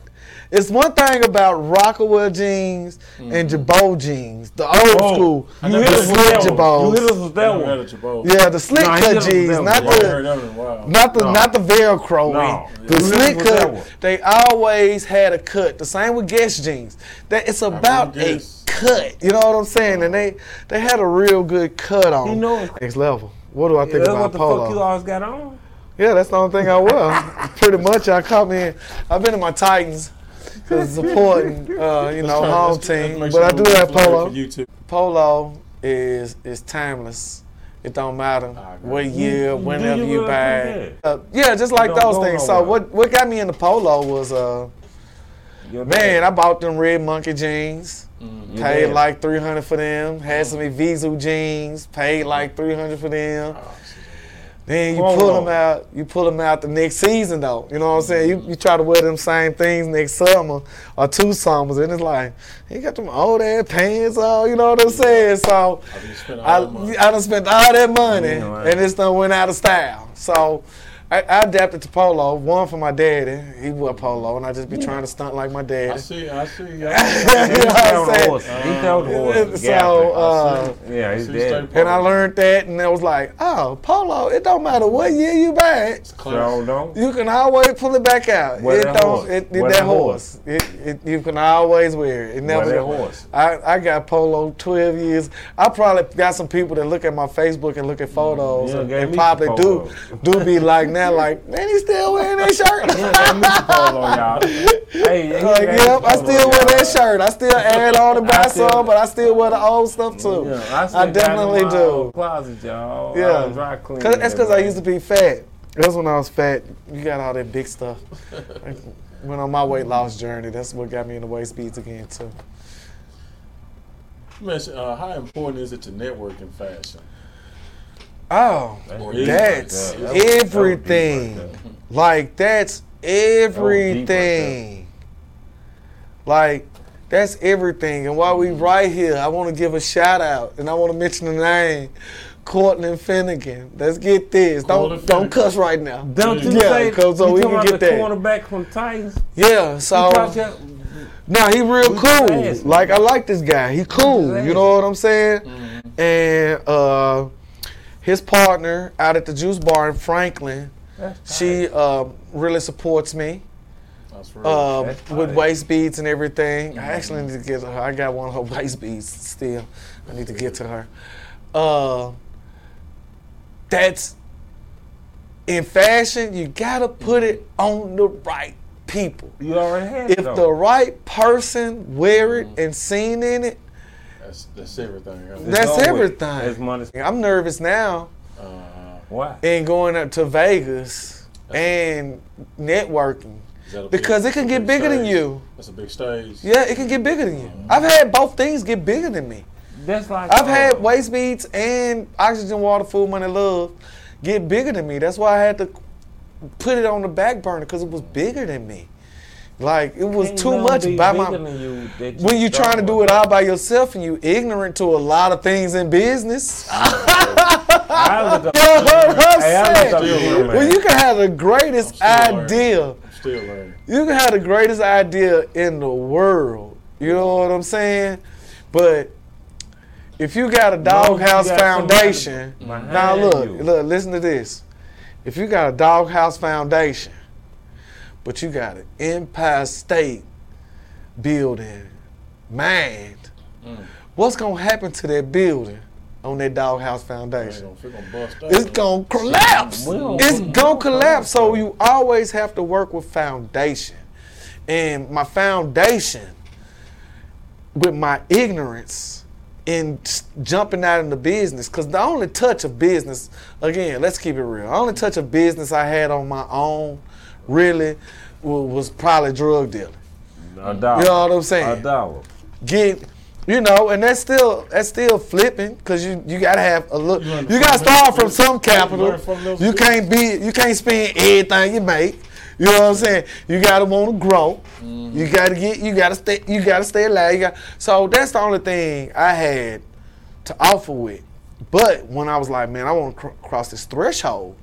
It's one thing about Rocawear jeans and Girbaud jeans, the old Mm-hmm. Oh, school, You hit the us with slick that one. You hit us with that one. Girbaud. Yeah, the slick Nah, cut hit us with jeans, not the heard that in a while. Not the No. not the Velcro. No. one. The Yeah. slick cut. They always had a cut. The same with Guess jeans. That it's about a cut. You know what I'm saying? And they they had a real good cut on. You know- next level. What do I think That's about what the polo? fuck you always got on. Yeah, that's the only thing I wear. Pretty much, I come in. I've been in my Titans because supporting, uh, you know, home Let's- let's team. make But I do we have polo. For you too. Polo is is timeless. It don't matter I agree. what year, You- whenever you you, really buy. Uh, yeah, just like don't those go things. So nowhere. what what got me into polo was uh man, dad. I bought them red monkey jeans. Mm-hmm. Paid dad. like three hundred for them. Had some Evisu jeans. Paid like three hundred for them. Oh, Then you pull them out. You pull them out the next season though. You know what I'm saying? You, you try to wear them same things next summer or two summers, and it's like he got them old ass pants on. You know what I'm saying? So I just spent all I. I done spent all that money, You know, right. and this done went out of style. So. I, I adapted to polo. One for my daddy. He wore polo, and I just be trying to stunt like my I daddy. see, I see. I You see. know He what I'm on saying? horse. He on the horse. So, gapping. uh, yeah, he's see dead. And I learned that, and it was like, oh, polo. It don't matter what year you buy it. So don't. You can always pull it back out. Wear it that don't. horse. It, it, Wear that that horse. It, it, you can always wear it. It never. that horse. I, I got polo 12 years. I probably got some people that look at my Facebook and look at photos Yeah, and, and probably some do do be like now like man he still wearing that shirt. Yeah, that Mr. Polo, y'all. Hey, he like yep, Mr. I still wear y'all. that shirt. I still add on to buy I some, but I still wear the old stuff too. Yeah, I, still got definitely in my old do. Closet, y'all. Yeah. I dry clean. Cause, that's because I used to be fat. That's when I was fat. You got all that big stuff. Went on my weight loss journey. That's what got me in the waist beads again too. Mention, uh, how important is it to network in fashion? Oh, Or deep that's right there. That was- that was deep everything. right like that's everything. Like that's everything. And while we right here, I want to give a shout out and I want to mention the name. Cortland Finnegan. Let's get this. Don't Cortland don't cuss right now. Don't you Yeah, say 'cause so you we talking can about get the that. cornerback from Titans? Yeah, so You probably said- No, he real Who's cool. ass? Like I like this guy. He cool. You know what I'm saying? Mm-hmm. And uh, his partner out at the juice bar in Franklin, she uh, really supports me That's real. uh, with waist beads and everything. I actually need to get to her. I got one of her waist beads still. I need to get to her. Uh, that's in fashion. You gotta put it on the right people. You already had. If though. the right person wear it and seen in it, that's that's everything. huh? That's over with. everything. It's money. I'm nervous now Uh, Why? and going up to Vegas and networking is that a because big- it can get big bigger than you. That's a big stage. Yeah, it can get bigger than you. I've had both things get bigger than me. That's like I've uh, had waist beads and oxygen, water, food, money, love get bigger than me. That's why I had to put it on the back burner because it was bigger than me. Like it was can't too much by my. than you When you're trying to do it all by yourself and you ignorant to a lot of things in business. I look up- You know what I'm Hey, I look up saying? to you, man. Well, you can have the greatest I'm still learning. idea. Still learning. You can have the greatest idea in the world. You know what I'm saying? But if you got a you doghouse got foundation, now look, you. look, listen to this. If you got a doghouse foundation, but you got an Empire State building, man, Mm. what's gonna happen to that building on that doghouse foundation? gonna, gonna bust out. It's gonna collapse. We don't- It's we gonna don't collapse. So you always have to work with foundation. And my foundation with my ignorance in jumping out into business, because the only touch of business, again, let's keep it real. The only touch of business I had on my own, really, wa- was probably drug dealing. A dollar. You know what I'm saying? A saying? dollar. get you know and that's still that's still flipping because you you gotta have a look You you gotta start little- from some capital learn from you can't be you can't spend everything you make you know what i'm saying you gotta want to grow Mm-hmm. you gotta get you gotta stay you gotta stay alive you got so that's the only thing i had to offer with but when i was like man i want to cr- cross this threshold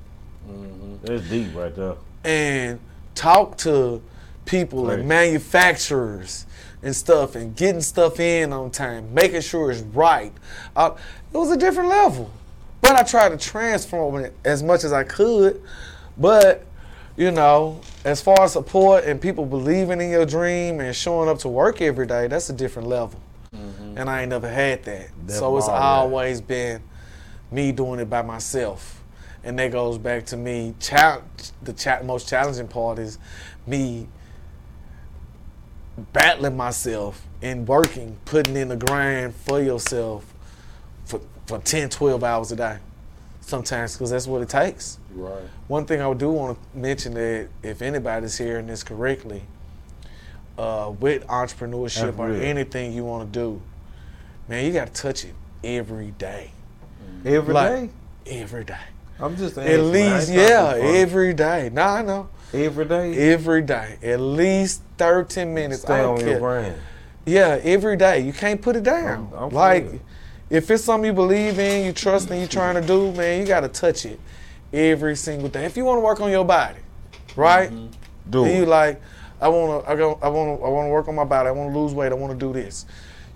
That's deep right there. And talk to people Right. and manufacturers and stuff and getting stuff in on time, making sure it's right. Uh, it was a different level. But I tried to transform it as much as I could. But, you know, as far as support and people believing in your dream and showing up to work every day, that's a different level. And I ain't never had that. So it's always been me doing it by myself. And that goes back to me. Chal- the cha- most challenging part is me battling myself and working, putting in the grind for yourself for, for 10, 12 hours a day. sometimes because that's what it takes. Right. One thing I do want to mention that if anybody's hearing this correctly, uh, with entrepreneurship or anything you want to do, man, you got to touch it every day. Every Like- day? Every day. I'm just At least, yeah, every day. Nah, I know. every day. Every day. At least 13 minutes. Stay I on care. your brand. Yeah, every day. You can't put it down. I'm- I'm like, it. if it's something you believe in, you trust and you trying to do, man, you got to touch it every single day. If you want to work on your body, right? Mm-hmm. Do And you like, I want to, I go, I want to, I want to work on my body. I want to lose weight. I want to do this.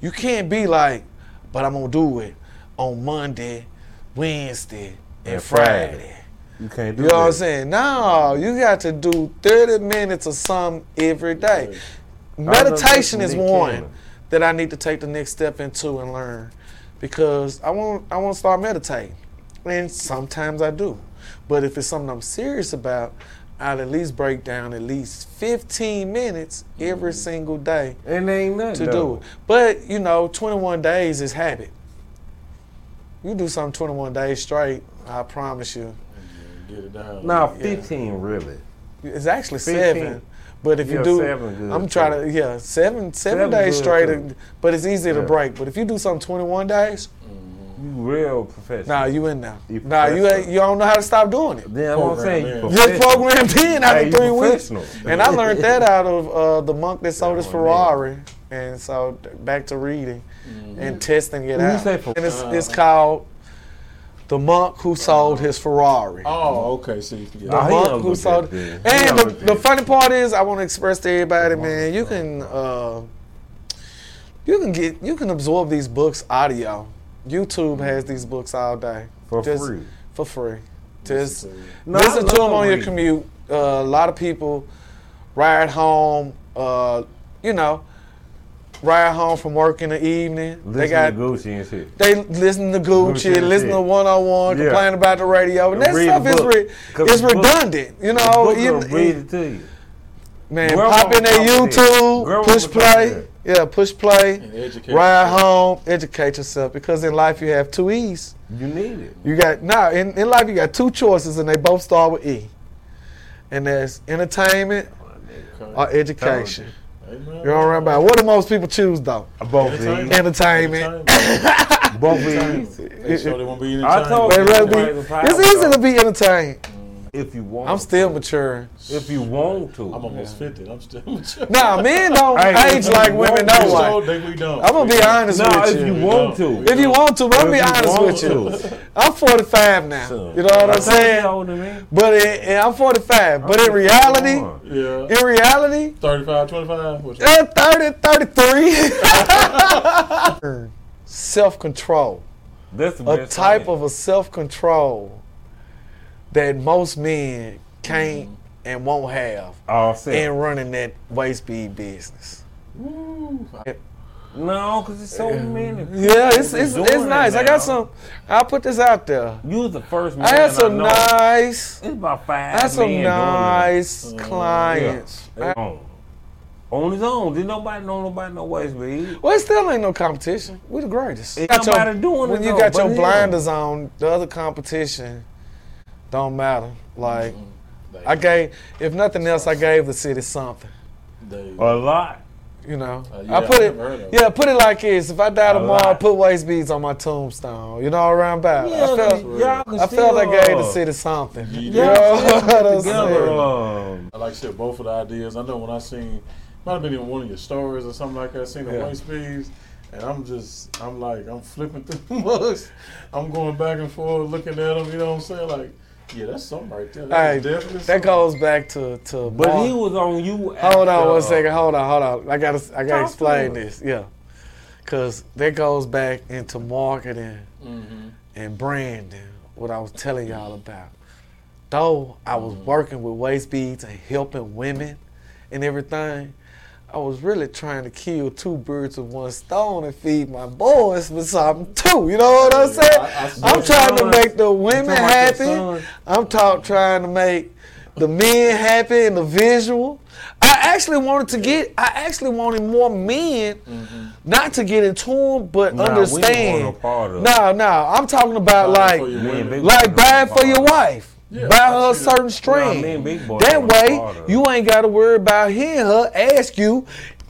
You can't be like, but I'm gonna do it on Monday, Wednesday, and, Friday. You can't do You know what I'm saying? No, you got to do 30 minutes of something every day. Meditation is one that I need to take the next step into and learn because I want I want to start meditating, and sometimes I do. But if it's something I'm serious about, I'll at least break down at least 15 minutes every mm. single day And ain't nothing to do it. But you know, 21 days is habit. You do something 21 days straight, I promise you. Get it down. Now, Yeah. 15 really. It's actually 15. seven. But if you do, seven I'm trying to yeah seven seven, Seven days straight. too. But it's easy to break. But if you do something 21 days, You real professional. nah, you in now. You Nah, you ain't, you don't know how to stop doing it. Then I'm saying you Program. Just programmed in after Hey, three weeks, and I learned that out of uh, the monk that sold his Yeah, Ferrari. And so back to reading and testing it out. say and it's, it's called the monk who sold his Ferrari. Oh, okay. See, The yeah. Oh, he monk who sold that good. And the, the funny part is, I want to express to everybody, man. You can uh, you can get you can absorb these books audio. YouTube has these books all day For Just free. For free, just Listen to. No, listen to them love on your commute. Uh, a lot of people ride home. Uh, you know, ride home from work in the evening. Listen they got to Gucci and shit. they listen to Gucci, Gucci and listen to shit. one on one, Yeah. complain about the radio, and that Read stuff the is re- 'Cause is book- redundant. You know, you- read it to you. Man, Grandma pop in that taught me that. YouTube, Grandma push play. Yeah, push play. And educate Ride yourself. home, educate yourself. Because in life you have two E's. You need it. You got now in, in life you got two choices and they both start with E. And that's entertainment Okay. or education. Amen. You know what I'm about? What do most people choose though? Both Entertainment. Entertainment. Entertainment. Both these. They sure they won't be I told you. rather be, Right, the power, it's easy to be entertained. If you want. I'm still to. maturing. If you want to. I'm almost 50. I'm still mature. Nah, men don't Hey, age like women want no to, way. sure think we don't. I'm gonna be honest No, with if you. If you want to. If you want to, but I'm If be honest with you. I'm 45 now. Son. You know what I'm saying? you older than me. But in, in- I'm 45. But in reality, Yeah. in reality, 35, 25. Which uh, 30, 33. self control. That's A type of a self control that most men can't mm-hmm. and won't have all set. in running that waist bead business. No, because it's so many. Yeah, it's it's, it's it nice. I got some. I'll put this out there. You was the first man I had some know. nice. It's about five. I had some nice it. clients. Yeah. On. on his own. Did nobody know nobody no ways, but Well, it still ain't no competition. We the greatest. Ain't Got your- nobody doing it when you though, got your blinders on, the other competition don't matter. Like I gave, if nothing else, I gave the city something. They, a lot. You know, Uh, yeah, I put it. never heard of it. Yeah, put it like this: If I die tomorrow, lot. put waist beads on my tombstone. You know, around about. I felt, y'all can I felt I still, gave the uh, city something. You You did. know what I'm together. Um, I like I said, both of the ideas. I know when I seen, might have been in one of your stories or something like that, I seen the Yeah. white beads. and I'm just, I'm like, I'm flipping through the books. I'm going back and forth looking at them, you know what I'm saying? Like, yeah, that's something right there. That's Hey, definitely that something. goes back to to. but Mar- he was on you. Hold on after, one second. Hold on. Hold on. I gotta. I gotta Talk explain him. this. Yeah, because that goes back into marketing Mhm. and branding. What I was telling y'all about. Though I was working with waist beads and helping women and everything, I was really trying to kill two birds with one stone and feed my boys with something too. You know what I'm saying? I, I'm trying to make the women talking about your happy. I'm talk, trying to make the men happy and the visual. I actually wanted to get. I actually wanted more men, mm-hmm. not to get into them, but Nah, understand. no part of it. No, no, I'm talking about like, for your Me and women. Big like buy was for your part of it. wife. Yeah, buy her a certain Nah, string. me and Big Boy that way, part of it. you ain't got to worry about hearing her ask you,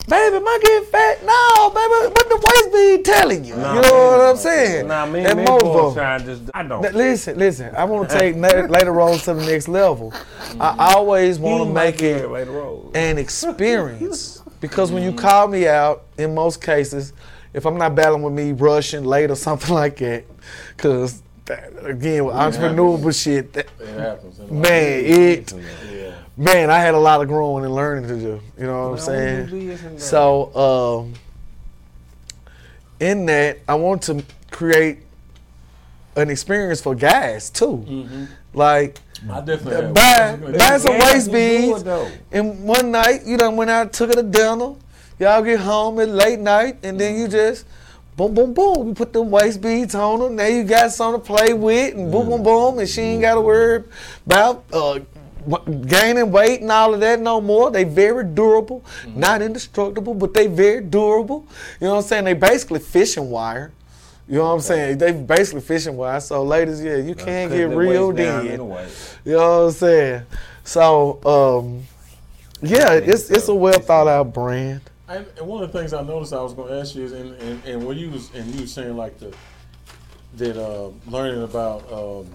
"Baby, am I getting fat?" No, baby, what the waist be telling you? Nah, you know man. what I'm saying? Nah, me That and Big Boy motivo. trying just. I don't. Now, Listen, listen. I want to take later on to the next level. I mm-hmm. always want to make it later an experience because when you call me out, in most cases, if I'm not battling with me rushing late or something like that, because again, with entrepreneurial shit, that, It happens. man, it, Yeah. man, I had a lot of growing and learning to do. You know what I'm saying? So, um, in that, I want to create an experience for guys too. Like, I definitely buy, buy some Yeah, waist you do it, beads. And one night, you done went out, took her to dinner. Y'all get home at late night, and then you just boom, boom, boom. We put them waist beads on them. Now you got something to play with, and boom, boom, boom. And she ain't got to worry about uh, gaining weight and all of that no more. They very durable, not indestructible, but they very durable. You know what I'm saying? They basically fishing wire. You know what I'm saying? They basically fishing wire. So ladies, yeah, you can't get real down You know what I'm saying? So, um, yeah, it's it's a well thought out brand. And, and one of the things I noticed I was going to ask you is, and, and, and when you was and you was saying like the that uh, learning about um,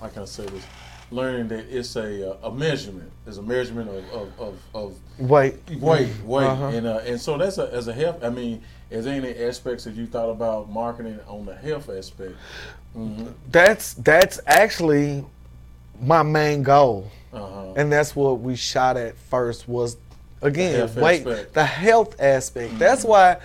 how can I say this? Learning that it's a uh, a measurement. It's a measurement of of, of, of Wait, weight, weight, Uh-huh. and uh, and so that's a as a health. I mean, is there any aspects that you thought about marketing on the health aspect? Mm-hmm. that's that's actually my main goal, Uh-huh. and that's what we shot at first was again health weight, aspect. the health aspect. That's why,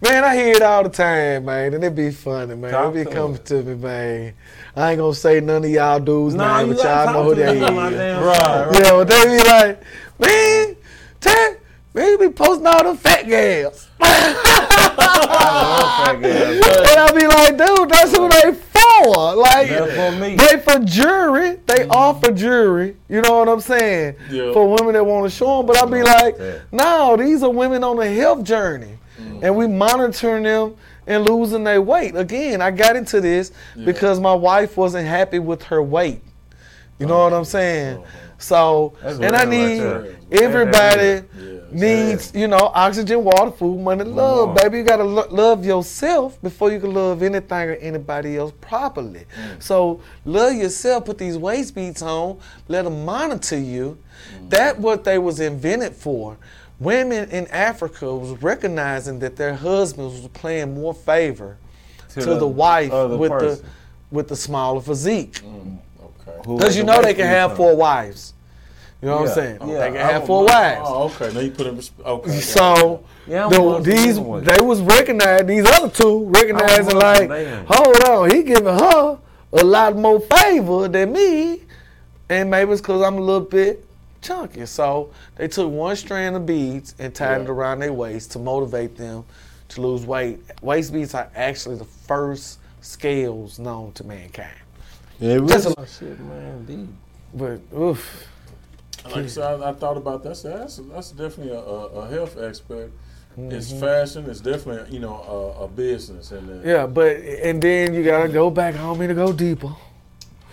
man, I hear it all the time, man, and it be funny, man. Talk it be coming us. to me, man. I ain't gonna say none of y'all dudes' Nah, name, but y'all know who they is. Right, right. Yeah, but they be like, man, Ted, man, you be posting all them fat gals. I love fat guys. and I be like, dude, that's who they Like, for me. they for jury. They mm-hmm. are for jury. You know what I'm saying? Yeah. For women that want to show them. But I'd be like, no, these are women on a health journey. Mm-hmm. And we monitoring them and losing their weight. Again, I got into this because my wife wasn't happy with her weight. You know oh, what I'm saying? Uh-huh. So, and I real right need everybody Yeah. needs, you know, oxygen, water, food, money, love. Baby, you gotta lo- love yourself before you can love anything or anybody else properly. Mm. So love yourself. Put these waist beads on. Let them monitor you. Mm. That what they was invented for. Women in Africa was recognizing that their husbands was playing more favor to, the, the wife with the person. with the smaller physique. Okay. Who Because you know they can have four wives. You know what Yeah. I'm saying? Yeah, They can I have four want- wives. Oh, okay. Now you put in. Okay. So Yeah, the- these anyway. they was recognized. These other two recognizing like, hold on, he giving her a lot more favor than me, and maybe it's because I'm a little bit chunky. So they took one strand of beads and tied it around their waist to motivate them to lose weight. Waist beads are actually the first scales known to mankind. Yeah, it Just was. a- Oh, shit, man, deep. But oof, Like I said, I, I thought about that. So that's that's definitely a, a, a health aspect. It's Mm-hmm. fashion. It's definitely you know a, a business, and uh, yeah. But and then you gotta go back home and to go deeper.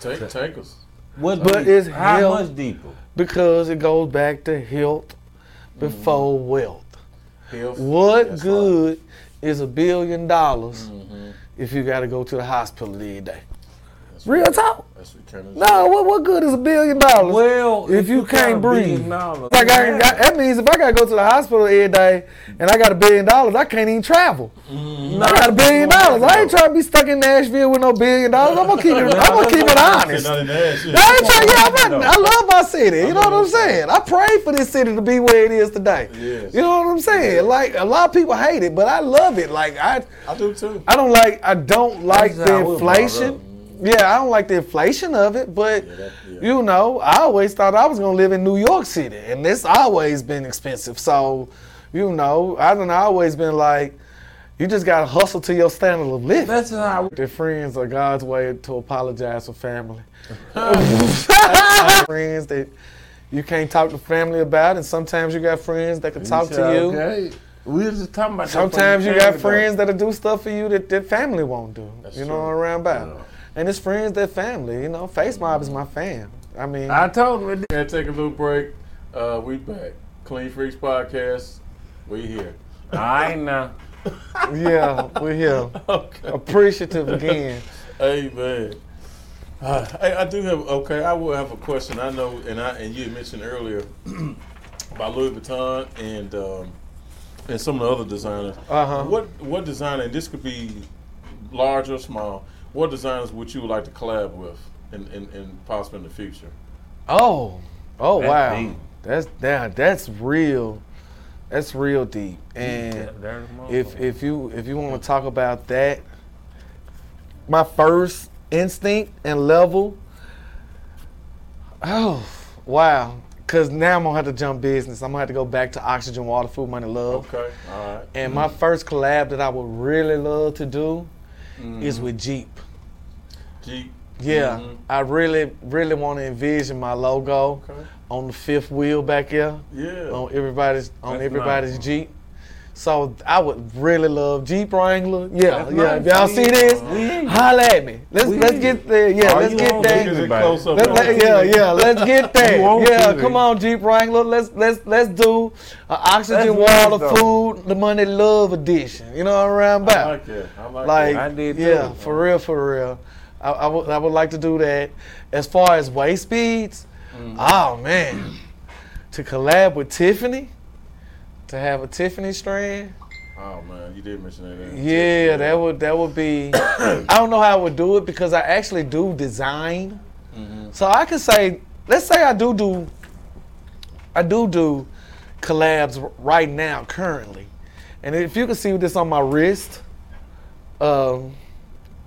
take take us. What But deep? it's how hell- much deeper? because it goes back to health before wealth. Health. What That's good is a billion dollars Right. Mhm. if you got to go to the hospital every day? That's Real right. talk. That's what kind of. No, what, what good is a billion dollars? Well, If you got can't breathe. dollars, Like I, I- that means if I gotta go to the hospital every day and I got a billion dollars, I can't even travel. Mm-hmm. I got a billion dollars. I ain't trying to be stuck in Nashville with no billion dollars. I'm gonna keep it. I'm gonna keep it honest. Not in that shit. I ain't trying. Yeah, I'm not, I love my city. You know what I'm saying? I pray for this city to be where it is today. Yes. You know what I'm saying? Like a lot of people hate it, but I love it. Like I, I do too. I don't like. I don't like That's the we brought inflation. Up. Yeah, I don't like the inflation of it, but Yeah, that- yeah. you know, I always thought I was gonna live in New York City, and it's always been expensive. So, you know, I don't know. always been like, you just gotta hustle to your standard of living. That's how. Their friends are God's way to apologize for family. friends that you can't talk to family about, and sometimes you got friends that can talk to you. Okay. We was just talking about Sometimes you got the friends that'll do stuff for you that, that family won't do. That's you true. know, around about. Yeah. And it's friends that family. You know, Face Mob is my fam. I mean, I told him. Gonna take a little break. Uh, we back. Clean Freaks Podcast. We here. I ain't know. yeah, we're here. Okay. Appreciative again. Amen. Uh, hey, I do have okay. I will have a question. I know, and I and you mentioned earlier about Louis Vuitton and um, and some of the other designers. Uh-huh. What what designer? And this could be large or small. What designers would you like to collab with, in, and, and possibly in the future? Oh, oh That's wow, deep. that's that, that's real, that's real deep. And There's if if you if you want to talk about that, my first instinct and level. Oh wow, because now I'm gonna have to jump business. I'm gonna have to go back to Oxygen, Water, Food, Money, Love. Okay, all right. And my first collab that I would really love to do is with Jeep. Jeep. Yeah, Mhm. I really, really want to envision my logo Okay. on the fifth wheel back here Yeah. on everybody's on That's everybody's nice. Jeep. So I would really love Jeep Wrangler. Yeah, That's yeah. nice. If y'all see this, We- holla at me. Let's We- let's get there. Yeah, let's get on there. Look at it Everybody. close up. Let- let- yeah, yeah, let's get there. Yeah, come on, Jeep Wrangler. Let's let's let's do a oxygen, That's water, nice, though. food, the money, love edition. You know what I'm around I about? like that. I like, Like, I did too. yeah, for real, for real. I, I would I would like to do that. As far as waist beads, Mm-hmm. oh man, to collab with Tiffany, to have a Tiffany strand. Oh man, you did mention that. didn't yeah, that would that would be. I don't know how I would do it because I actually do design, Mhm. so I could say, let's say I do do, I do do collabs right now currently, and if you can see this on my wrist, um,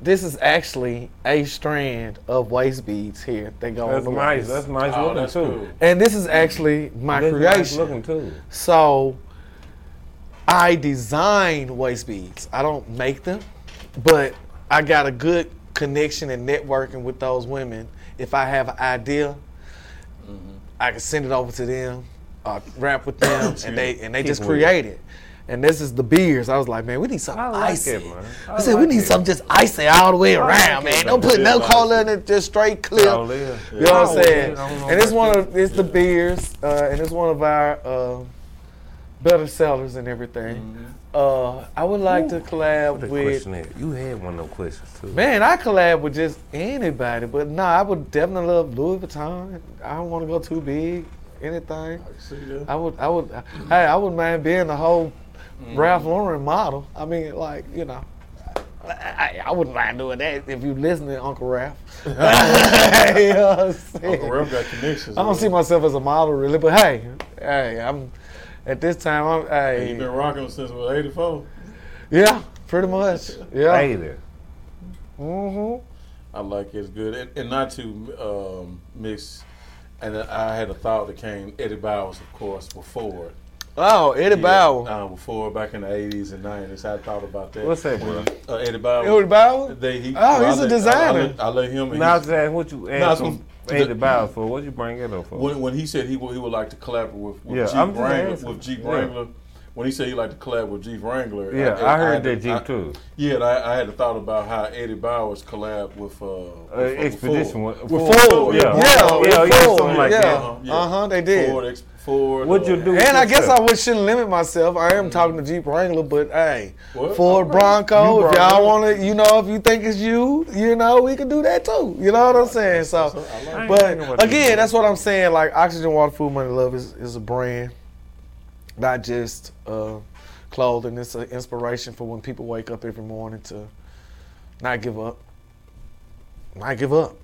this is actually a strand of waist beads here. They go That's on the nice. waist. That's nice Oh, looking that's too. cool. and this is actually my That's nice creation. looking too. So I design waist beads. I don't make them, but I got a good connection and networking with those women. If I have an idea, I can send it over to them, uh, rap with them, and they and they Keep just create it. And this is the beers. I was like, man, we need something I like icy. it, man. I I, said we need it. something just icy all the way around, it, man. man. Don't put no Yeah, color icy. in it, just straight clip. Oh, yeah. You know what I'm saying? yeah, I don't know And it's one of it's the beers, uh, and it's one of our uh, better sellers and everything. Uh, I would like to collab with. You had one of them questions too. Man, I collab with just anybody, but nah, I would definitely love Louis Vuitton. I don't want to go too big. Anything. I can see. I would. I would. Hey, I wouldn't mind being the whole Ralph Lauren model. I mean, like you know. I, I wouldn't mind doing that if you listening, Uncle Ralph. you know what I'm saying? Uncle Ralph got connections. I don't see myself as a model really, but hey, hey, I'm at this time. I'm You've been rocking since what, 84? yeah, pretty much, yeah. Hey there. hmm I like it. It's good. And, and not to um, mix, and I had a thought that came, Eddie Bowers, of course, before. Oh, Eddie Bauer. Uh, before, back in the 80s and 90s. I thought about that. What's that, bro? Uh, Eddie Bowers. Eddie Bauer. They, he, Oh, he's I a let- designer. I, I, let, I let him. and Now I he's- was what you No, asked it's him from- Eddie Bowers for. What'd you bring it up for? when, when he said he would, he would like to collaborate with, with Yeah, Jeep I'm Wrangler, with Jeep Yeah. Wrangler. When he said he liked to collab with Jeep Wrangler, yeah, I, heard had that to- Jeep I- too. Yeah, I, I had a thought about how Eddie Bowers collab with uh, Uh, with, with expedition Ford. with, With Ford, Yeah, yeah, yeah, with yeah, Ford, something like yeah. that. Uh-huh, yeah. Uh-huh, they did. Ford, ex- Ford. What'd you uh, do? And I guess I would shouldn't limit myself. I am talking to Jeep Wrangler, but hey, What? Ford Alright. Bronco. You If y'all want to, you know, if you think it's you, you know, we can do that too. You know what I'm saying? So, I like I it. ain't but thinking about that. again, that's what I'm saying. Like Oxygen, Water, Food, Money, Love is, is a brand, not just uh, clothing. It's an inspiration for when people wake up every morning to not give up. Not give up.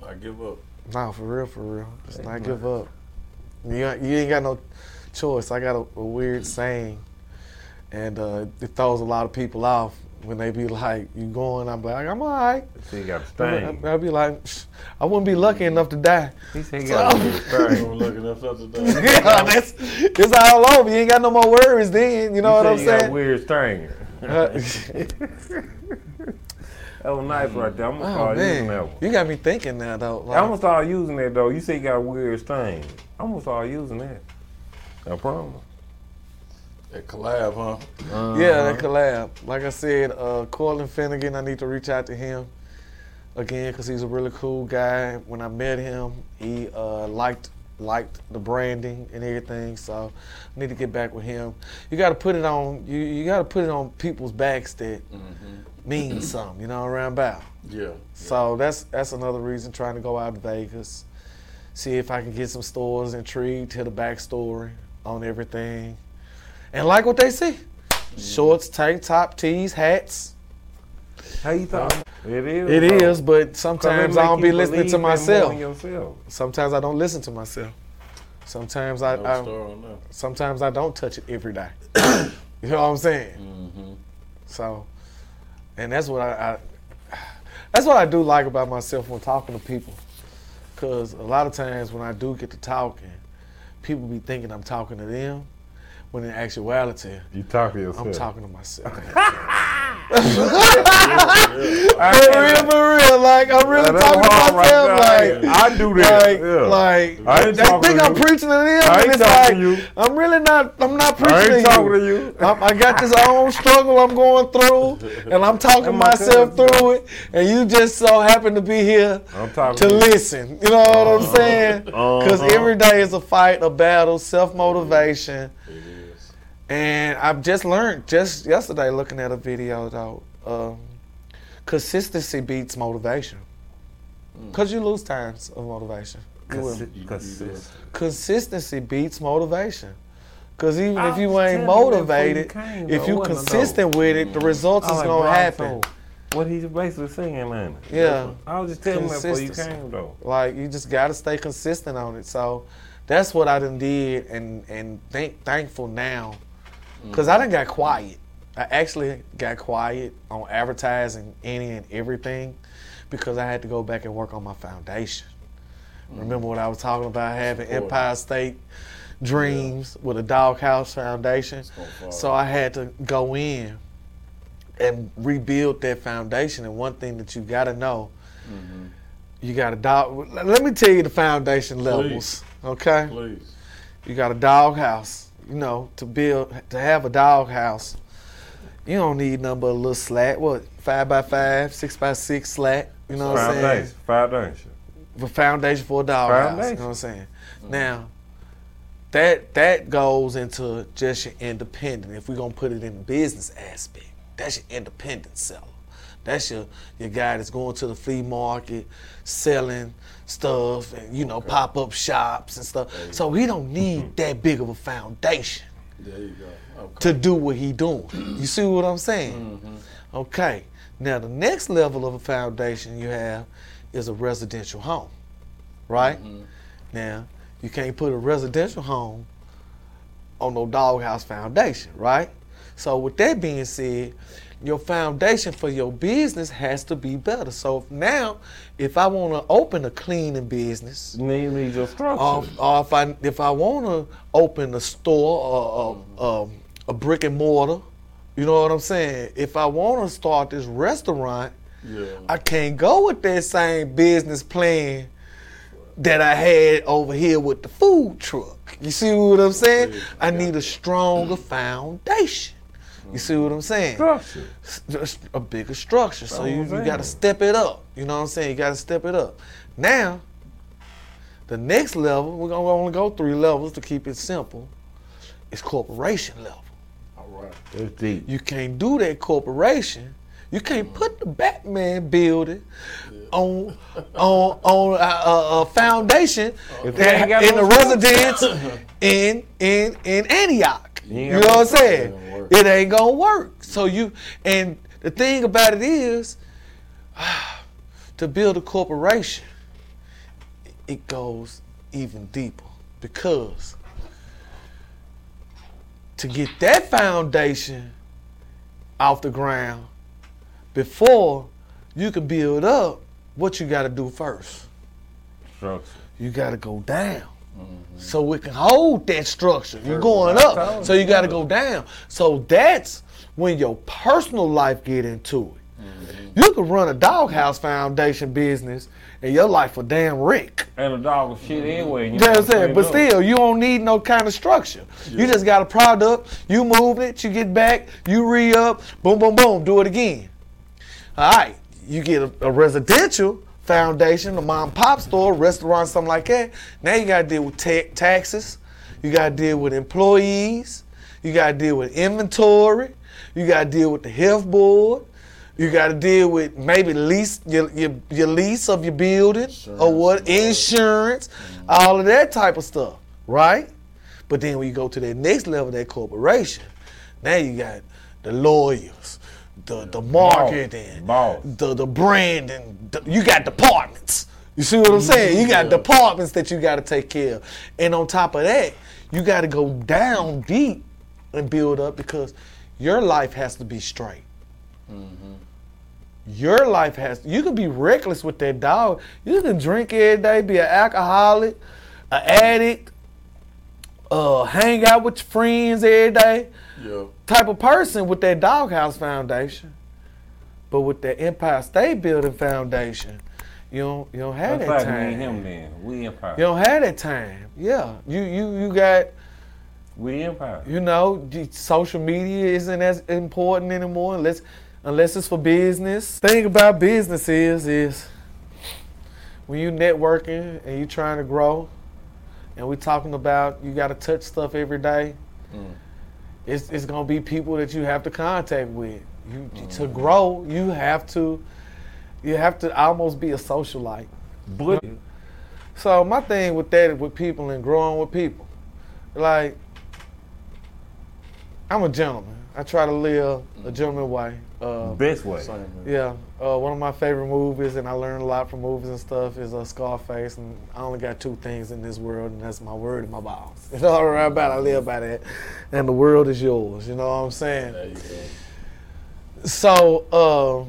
Not give up. No, for real, for real. Just not man. give up. You, ain't- you ain't got no choice. I got a, a weird saying, and uh, it throws a lot of people off when they be like, "You going?" I'm like, "I'm all right." So you got a stain. I'll be like, "I wouldn't be lucky enough to die." He said he got a So- weird I'm stain. looking up up to yeah, that's it's all over. You ain't got no more worries then. You know He what said I'm he got a weird stain. Uh, That was nice right there. I'm gonna Oh start using that man, one. you got me thinking now though. Like, I'm gonna start using that though. You say you got a weird stain. I'm gonna start using that. I promise. That collab, huh? Yeah, Uh-huh. that collab. Like I said, uh, Cortland Finnegan, I need to reach out to him again because he's a really cool guy. When I met him, he uh, liked liked the branding and everything. So I need to get back with him. You got to put it on. You you got to put it on people's backs that means something. You know, around about. Yeah. So that's that's another reason trying to go out to Vegas, see if I can get some stores intrigued, to the backstory on everything, and like what they see: shorts, tank top, tees, hats. How you thought? It is. It though. is, but 'Cause sometimes I don't be listening to myself. Sometimes I don't listen to myself. Sometimes I, No I star on that. sometimes I don't touch it every day. you know what I'm saying? Mm-hmm. So, and that's what I, I that's what I do like about myself when talking to people, because a lot of times when I do get to talking, people be thinking I'm talking to them, when in actuality You talk to yourself. I'm talking to myself. I for can't- real, for real, like I'm really That's talking to hard right myself, there. like. I do that. Like, yeah. like I ain't they think I'm you. preaching to them, I and ain't it's talking like to you. I'm really not. I'm not preaching I ain't to talking you. to you. I, I got this own struggle I'm going through, and I'm talking And my myself cousin. through it. And you just so happen to be here I'm talking to to you. listen. You know what I'm saying? Because Uh-huh. every day is a fight, a battle, self motivation. It is. And I've just learned just yesterday looking at a video though. Um, consistency beats motivation. Cause you lose times of motivation. You. Consi- consistent. Consistency beats motivation. Cause even I if you ain't telling you that motivated, you came, if you wasn't consistent with it, the results I is like, gonna bro, happen. What he's basically saying, man. Yeah. I was just telling you that before you came though. Like you just gotta stay consistent on it. So that's what I done did and and thank thankful now. Cause I done got quiet. I actually got quiet on advertising any and everything because I had to go back and work on my foundation. Remember what I was talking about having Empire State dreams with a doghouse foundation. So I had to go in and rebuild that foundation. And one thing that you got to know, you got a dog. Let me tell you the foundation levels, okay? Please. You got a doghouse. You know, to build, to have a doghouse, you don't need nothing but a little slat. What, five by five, six by six slat? You know what I'm saying? Foundation. Foundation. for foundation for a doghouse. You know what I'm saying? Now, that that goes into just your independent. If we're gonna put it in the business aspect, that's your independent seller. That's your your guy that's going to the flea market, selling stuff, and you know pop up shops and stuff. So he don't need that big of a foundation There you go. Okay. to do what he doing. You see what I'm saying? Mm-hmm. Okay. Now the next level of a foundation you have is a residential home, right? Mm-hmm. Now you can't put a residential home on no doghouse foundation, right? So with that being said, your foundation for your business has to be better. So if now, if I want to open a cleaning business, You need, your structure. or, or if I if I want to open a store or a, a, a brick and mortar, you know what I'm saying? If I want to start this restaurant, Yeah. I can't go with that same business plan that I had over here with the food truck. You see what I'm saying? I need a stronger foundation. You see what I'm saying? structure. Just a bigger structure. So you, you got to step it up. You know what I'm saying? You got to step it up. Now, the next level, we're going to only go three levels to keep it simple, is corporation level. All right. It's deep. You can't do that corporation. You can't put the Batman building on on on a, a, a foundation that- you ain't got in a residence in in in Antioch. You You know what I'm saying? It ain't. It ain't gonna work. So you and the thing about it is, to build a corporation, it goes even deeper because to get that foundation off the ground before you can build up, what you got to do first? Structure. You got to go down. So it can hold that structure. You're going up, so you got to go down. So that's when your personal life get into it. Mm-hmm. You could run a doghouse foundation business and your life a damn wreck. And a dog was shit mm-hmm. anyway. and You know what I'm saying? But up. still, you don't need no kind of structure. You just got a product, you move it, you get back, you re up, boom, boom, boom, do it again. All right, you get a, a residential foundation, a mom and pop store, restaurant, something like that. Now you got to deal with ta- taxes, you got to deal with employees, you got to deal with inventory, you got to deal with the health board. You got to deal with maybe lease your, your, your lease of your building or what insurance, all of that type of stuff, right? But then when you go to that next level, that corporation, now you got the lawyers, the the marketing, Boss. the the branding. The, you got departments. You see what I'm saying? You got departments that you got to take care of, and on top of that, you got to go down deep and build up because your life has to be straight. Your life has. You can be reckless with that dog. You can drink every day, be an alcoholic, an addict, uh, hang out with your friends every day, Yeah. Type of person with that Doghouse Foundation. But with that Empire State Building Foundation, you don't you don't have That's that like time. me him then. We empire. You don't have that time. Yeah, you you you got We empire. you know the social media isn't as important anymore unless unless it's for business. Thing about business is is when you networking and you trying to grow, and we talking about you got to touch stuff every day. Mm. It's it's gonna be people that you have to contact with. You to grow, you have to you have to almost be a socialite. But So my thing with that with people and growing with people, like I'm a gentleman. I try to live a gentleman way. Uh, best way. Yeah, uh, one of my favorite movies, and I learned a lot from movies and stuff, is uh, Scarface. And I only got two things in this world, and that's my word and my balls. You know what I'm about? I live by that. And the world is yours. You know what I'm saying? There you go. So, uh,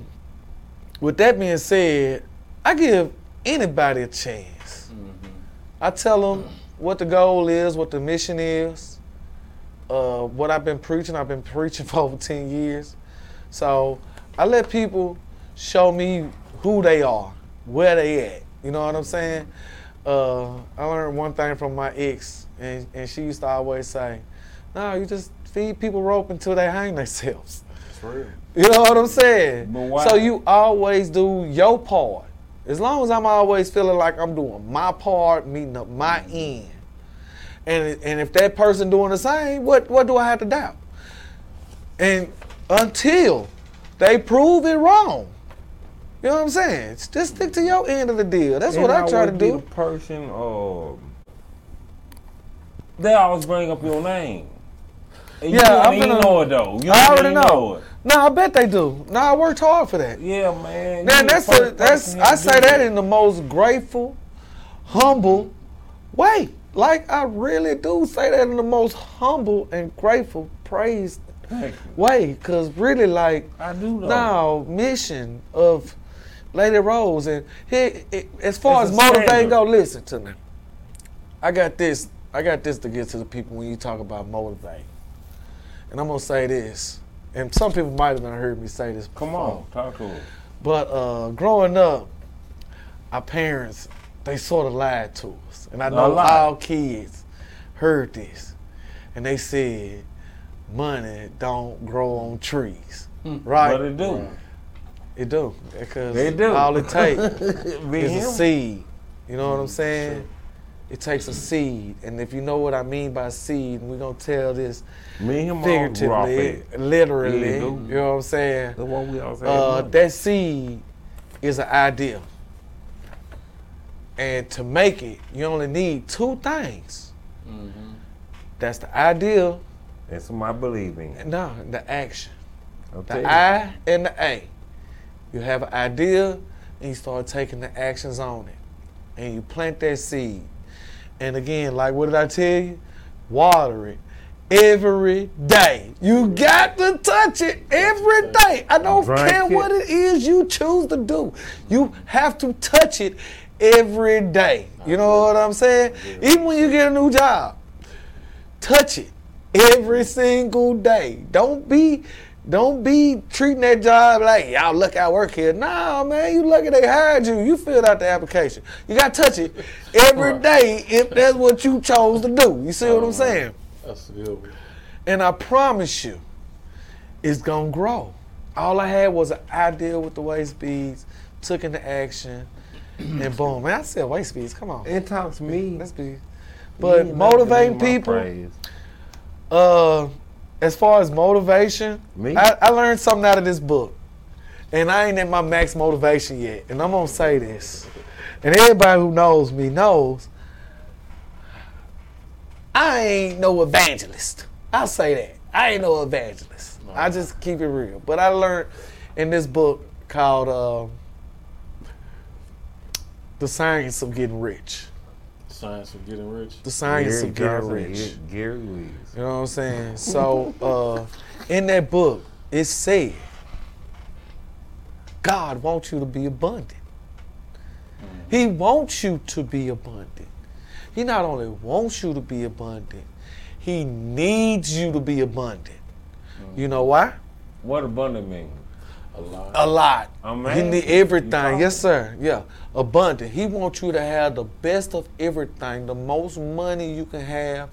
with that being said, I give anybody a chance. I tell them what the goal is, what the mission is, uh, what I've been preaching. I've been preaching for over 10 years. So I let people show me who they are, where they at. You know what I'm saying? Uh, I learned one thing from my ex, and, and she used to always say, no, you just feed people rope until they hang themselves. It's real. You know what I'm saying? So you always do your part. As long as I'm always feeling like I'm doing my part, meeting up my end. And and if that person doing the same, what what do I have to doubt? And until they prove it wrong. You know what I'm saying? Just stick to your end of the deal. That's what I try to do. Person, um, they always bring up your name. And Yeah, I'm gonna- know it though. You I already even know. it. No, I bet they do. No, I worked hard for that. Yeah, man. Man, that's a, that's I say that in the most grateful, humble way. Like I really do say that in the most humble and grateful, praise. Way. Cause really, like I do know. now, mission of Lady Rose, and here, it, as far It's as motivating go, listen to me. I got this. I got this to get to the people when you talk about motivate. And I'm gonna say this, and some people might have not heard me say this. Come before. on, talk to us. But uh, growing up, our parents they sort of lied to us, and I A know lot. all kids heard this, and they said, "Money don't grow on trees." Hmm. Right? What it do? It do because They do. all it takes is him. a seed. You know what I'm hmm, saying? It takes a seed, and if you know what I mean by seed, we're gonna tell this Me and him all grew off figuratively, literally. Yeah, You know what I'm saying? That's what we all say. Uh, that seed is an idea. And to make it, you only need two things. Mm-hmm. That's the idea, That's what I believe in. no, the action. I'll The. I and the A. You have an idea, and you start taking the actions on it. And you plant that seed. And again, like what did I tell you? Water it every day. You got to touch it every day. I don't Drink care it. what it is you choose to do. You have to touch it every day. You know what I'm saying? Even when you get a new job, touch it every single day. Don't be Don't be treating that job like y'all look I work here. Nah, man, you lucky they hired you. You filled out the application. You got to touch it every day if that's what you chose to do. You see what I'm Uh-huh. saying? That's a good. And I promise you, it's gonna grow. All I had was an idea with the waist beads, took into action, and boom. Man, I said waist beads. Come on, It talks me. let's be. But motivating people. Uh, as far as motivation, Me? I, I learned something out of this book, and I ain't at my max motivation yet. And I'm gonna say this, and everybody who knows me knows I ain't no evangelist. I'll say that I ain't no evangelist. I just keep it real. But I learned in this book called uh, "The Science of Getting Rich." Science of getting rich. The science Gary of getting Johnson, rich. Gary- Gary You know what I'm saying? So uh, in that book, it said, God wants you to be abundant. He wants you to be abundant. He not only wants you to be abundant, he needs you to be abundant. You know why? What abundant mean? A lot. A lot. I'm he need everything. Yes, sir. Yeah. Abundant. He wants you to have the best of everything. The most money you can have.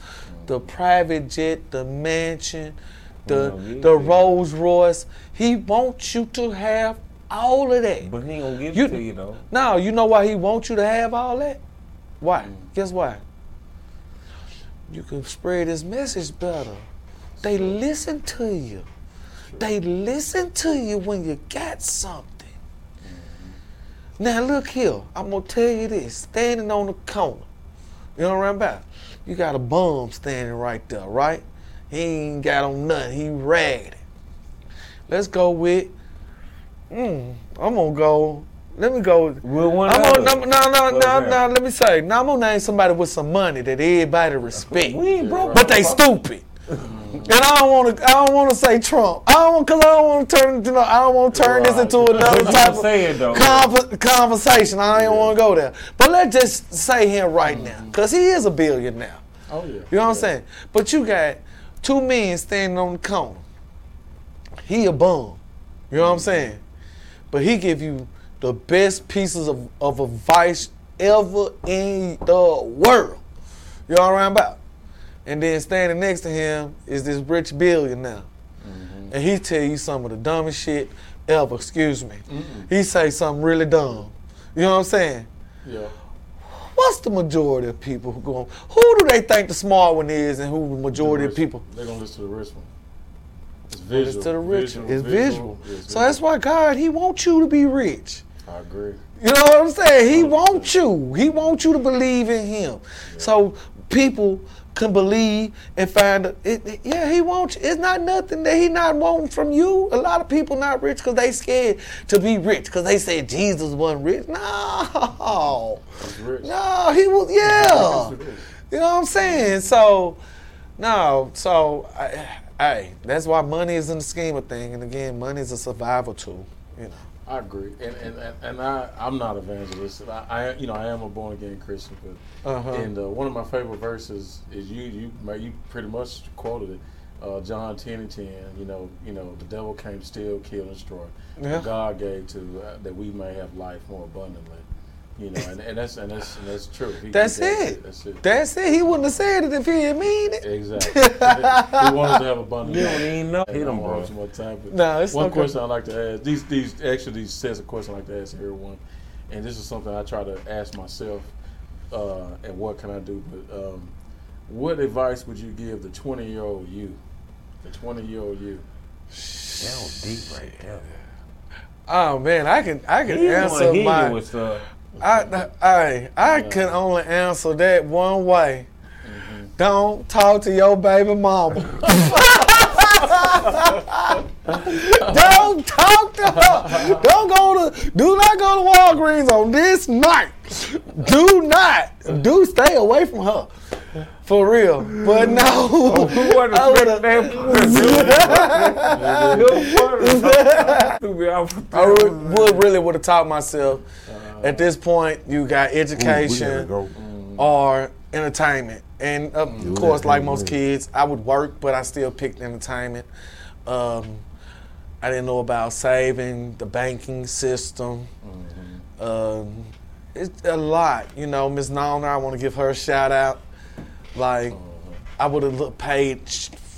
The private jet, the mansion, the Well, yeah. the Rolls Royce. He wants you to have all of that. But he ain't gonna give You- it to you though. Now, you know why he wants you to have all that? Why? Mm. Guess why? You can spread his message better. They listen to you. They listen to you when you got something. Now look here, I'm gonna tell you this. Standing on the corner, you know what I'm about? You got a bum standing right there, right? He ain't got on nothing. He ragged. Let's go with. Mm, I'm gonna go. Let me go. with- We're one I'm gonna, no, no, no, no, no. Let me say. Now I'm gonna name somebody with some money that everybody respect, We ain't broke. but they stupid. And I don't want to. I don't want to say Trump. I don't because I don't want to turn. You know, I don't want to turn this Right. into another type of say it, though. conver- conversation. I ain't want to go there. But let's just say him right now, because he is a billion now. Oh yeah. You know what I'm saying? But you got two men standing on the corner. He a bum. You know what I'm mm-hmm. saying? But he give you the best pieces of, of advice ever in the world. You know what I'm about? And then standing next to him is this rich billionaire. Mm-hmm. And he tell you some of the dumbest shit ever, excuse me. Mm-hmm. He say something really dumb. You know what I'm saying? Yeah. What's the majority of people who go? Who do they think the smart one is, and who the majority of people? They're gonna listen to the rich one. It's visual. to the rich. Visual, it's visual. It's So that's why God, He wants you to be rich. I agree. You know what I'm saying? He wants you. He wants you to believe in Him. So people can believe and find. It, it- yeah, He wants. It's not nothing that He not wanting from you. A lot of people not rich because they scared to be rich because they said Jesus wasn't rich. No, rich. no, He was. Yeah. You know what I'm saying? So, no, so, I, that's why money is in the scheme of things. And again, money is a survival tool. You know. I agree, and and, and, I I'm not evangelist. I, I you know I am a born again Christian, but Uh-huh. and uh, one of my favorite verses is you you you pretty much quoted it, uh, John ten and ten. You know you know the devil came to steal, kill, and destroy. Yeah. God gave to uh, that we may have life more abundantly. You know, and, and that's and that's and that's true. He- he That's gave it. That's it. That's it. He wouldn't have said it if he didn't mean it. exactly. he wanted to have abundant. You life. don't even know. Hey, Hit him, don't bro. have too time, but No, it's one okay. question I like to ask. These these actually these sets of questions I like to ask everyone, and this is something I try to ask myself. Uh, and what can I do? But um, what advice would you give the twenty year old you? The twenty year old you. That was deep right there. Oh man, I can I can He answer my. with stuff. I I I can only answer that one way. Don't talk to your baby mama. Don't talk to her. Don't go to. Do not go to Walgreens on this night. Do not. Do stay away from her. For real. But no. Oh, who wanted I to would've- that I would, would really would have taught myself. At this point, you got education go. or entertainment, and of course, like most kids, I would work, but I still picked entertainment. Um, I didn't know about saving, the banking system. Um, it's a lot, you know. Miss Nalner, I want to give her a shout out. Like, I would have paid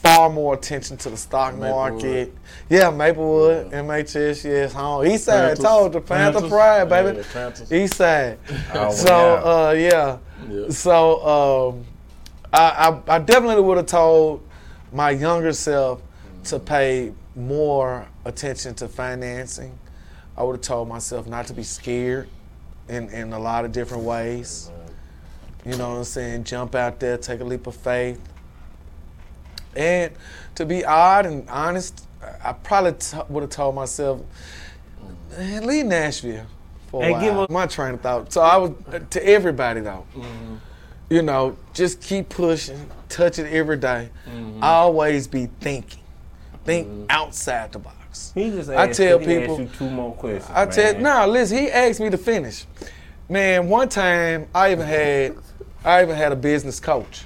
far more attention to the stock Maplewood. market. Yeah, Maplewood, MHS, yes, home. East side, told the Panther Panthers. Pride, baby. Yeah, Panthers. East side. Oh, so, yeah. uh, yeah. Yeah. So, um, I, I, I definitely would have told my younger self to pay more attention to financing. I would have told myself not to be scared in, in a lot of different ways. You know what I'm saying? Jump out there, take a leap of faith. And to be odd and honest, I probably t- would have told myself, "Man, leave Nashville for a And while. My train of thought. So I was to everybody though. Mm-hmm. You know, just keep pushing, touch it every day. Mm-hmm. Always be thinking, think mm-hmm. outside the box. He just I asked, tell he people- asked you two more questions. I tell man. no, listen. He asked me to finish. Man, one time I even had, I even had a business coach.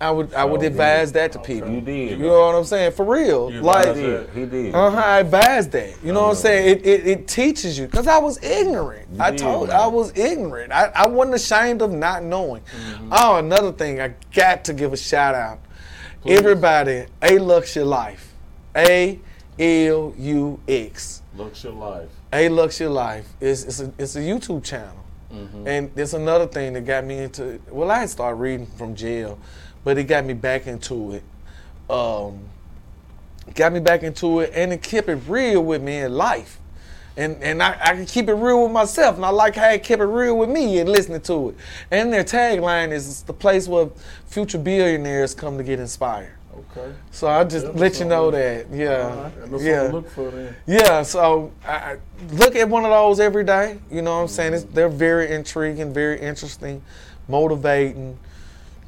I would I would advise that to people. You did. You know what I'm saying? For real, You like. He did. He did. Uh huh. I advised that. You know what I'm uh-huh. saying? It, it, it teaches you because I was ignorant. I did, told man. I was ignorant. I, I wasn't ashamed of not knowing. Mm-hmm. Oh, another thing I got to give a shout out. Everybody, Alux Your Life, A L U X. Looks your life. Alux Your Life. It's it's a it's a YouTube channel. Mm-hmm. And there's another thing that got me into well, I had started reading from jail, but it got me back into it. Um, got me back into it and it kept it real with me in life. And and I, I can keep it real with myself. And I like how it kept it real with me and listening to it. And their tagline is the place where future billionaires come to get inspired. Okay. So I just Yeah, let you know that. Yeah. Right. Yeah. look for then. Yeah, so I I look at one of those every day. You know what I'm saying? It's, they're very intriguing, very interesting, motivating.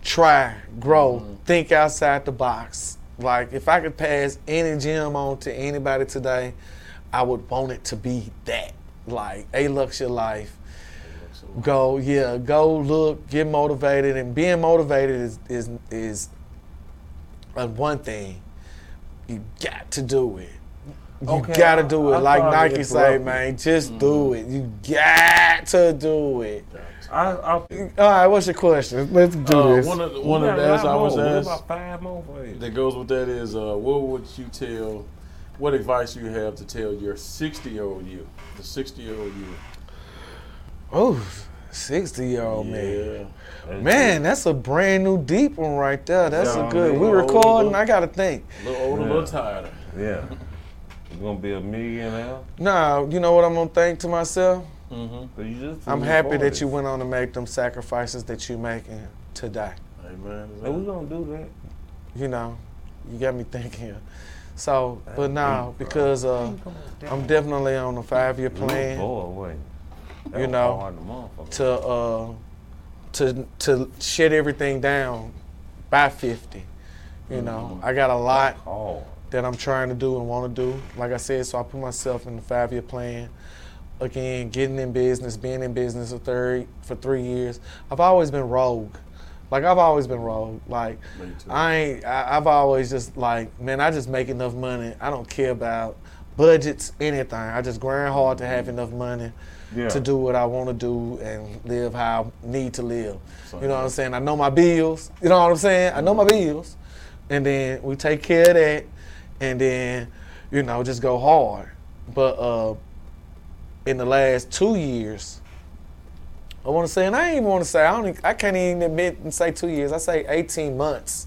Try, grow, think outside the box. Like if I could pass any gem on to anybody today, I would want it to be that. Like Alux your life. Life. Go, yeah, go look, get motivated, and being motivated is is is one thing. You got to do it. You Okay, gotta do it. I- I like Nike say, man, just do it. You got to do it. I, I, All right, what's your question? Let's do Uh, this. one of the, we one of the a I was asked about five more for you. that goes with that is uh, what would you tell? What advice you have to tell your 60 year old you, the 60 year old you? oh, 60 year old man. That's Man, that's a brand new deep one right there. That's Yeah, a good. man. We recording. look. I gotta think. A little older, a Yeah. little tired. Yeah. You gonna be a millionaire? Now, you know what I'm gonna think to myself? Mm-hmm. You just I'm happy that you went on to make them sacrifices that you're making today. Amen. And we're gonna do that. You know, you got me thinking. So, but now deep, because uh, I'm definitely on a five year plan Boy, wait. You know, hard, the motherfucker. to uh, to to shut everything down by 50. You know, I got a lot that I'm trying to do and want to do. Like I said, so I put myself in the five year plan. Again, getting in business, being in business for three for three years. I've always been rogue. Like I've always been rogue. Like. I ain't. I, I've always just like, man. I just make enough money. I don't care about budgets, anything. I just grind hard to have enough money Yeah. to do what I want to do and live how I need to live. So, You know what I'm saying? I know my bills. You know what I'm saying? I know my bills, and then we take care of that, and then you know just go hard. But uh, in the last two years, I want to say, and I ain't even want to say, I don't, I can't even admit and say two years. I say 18 months.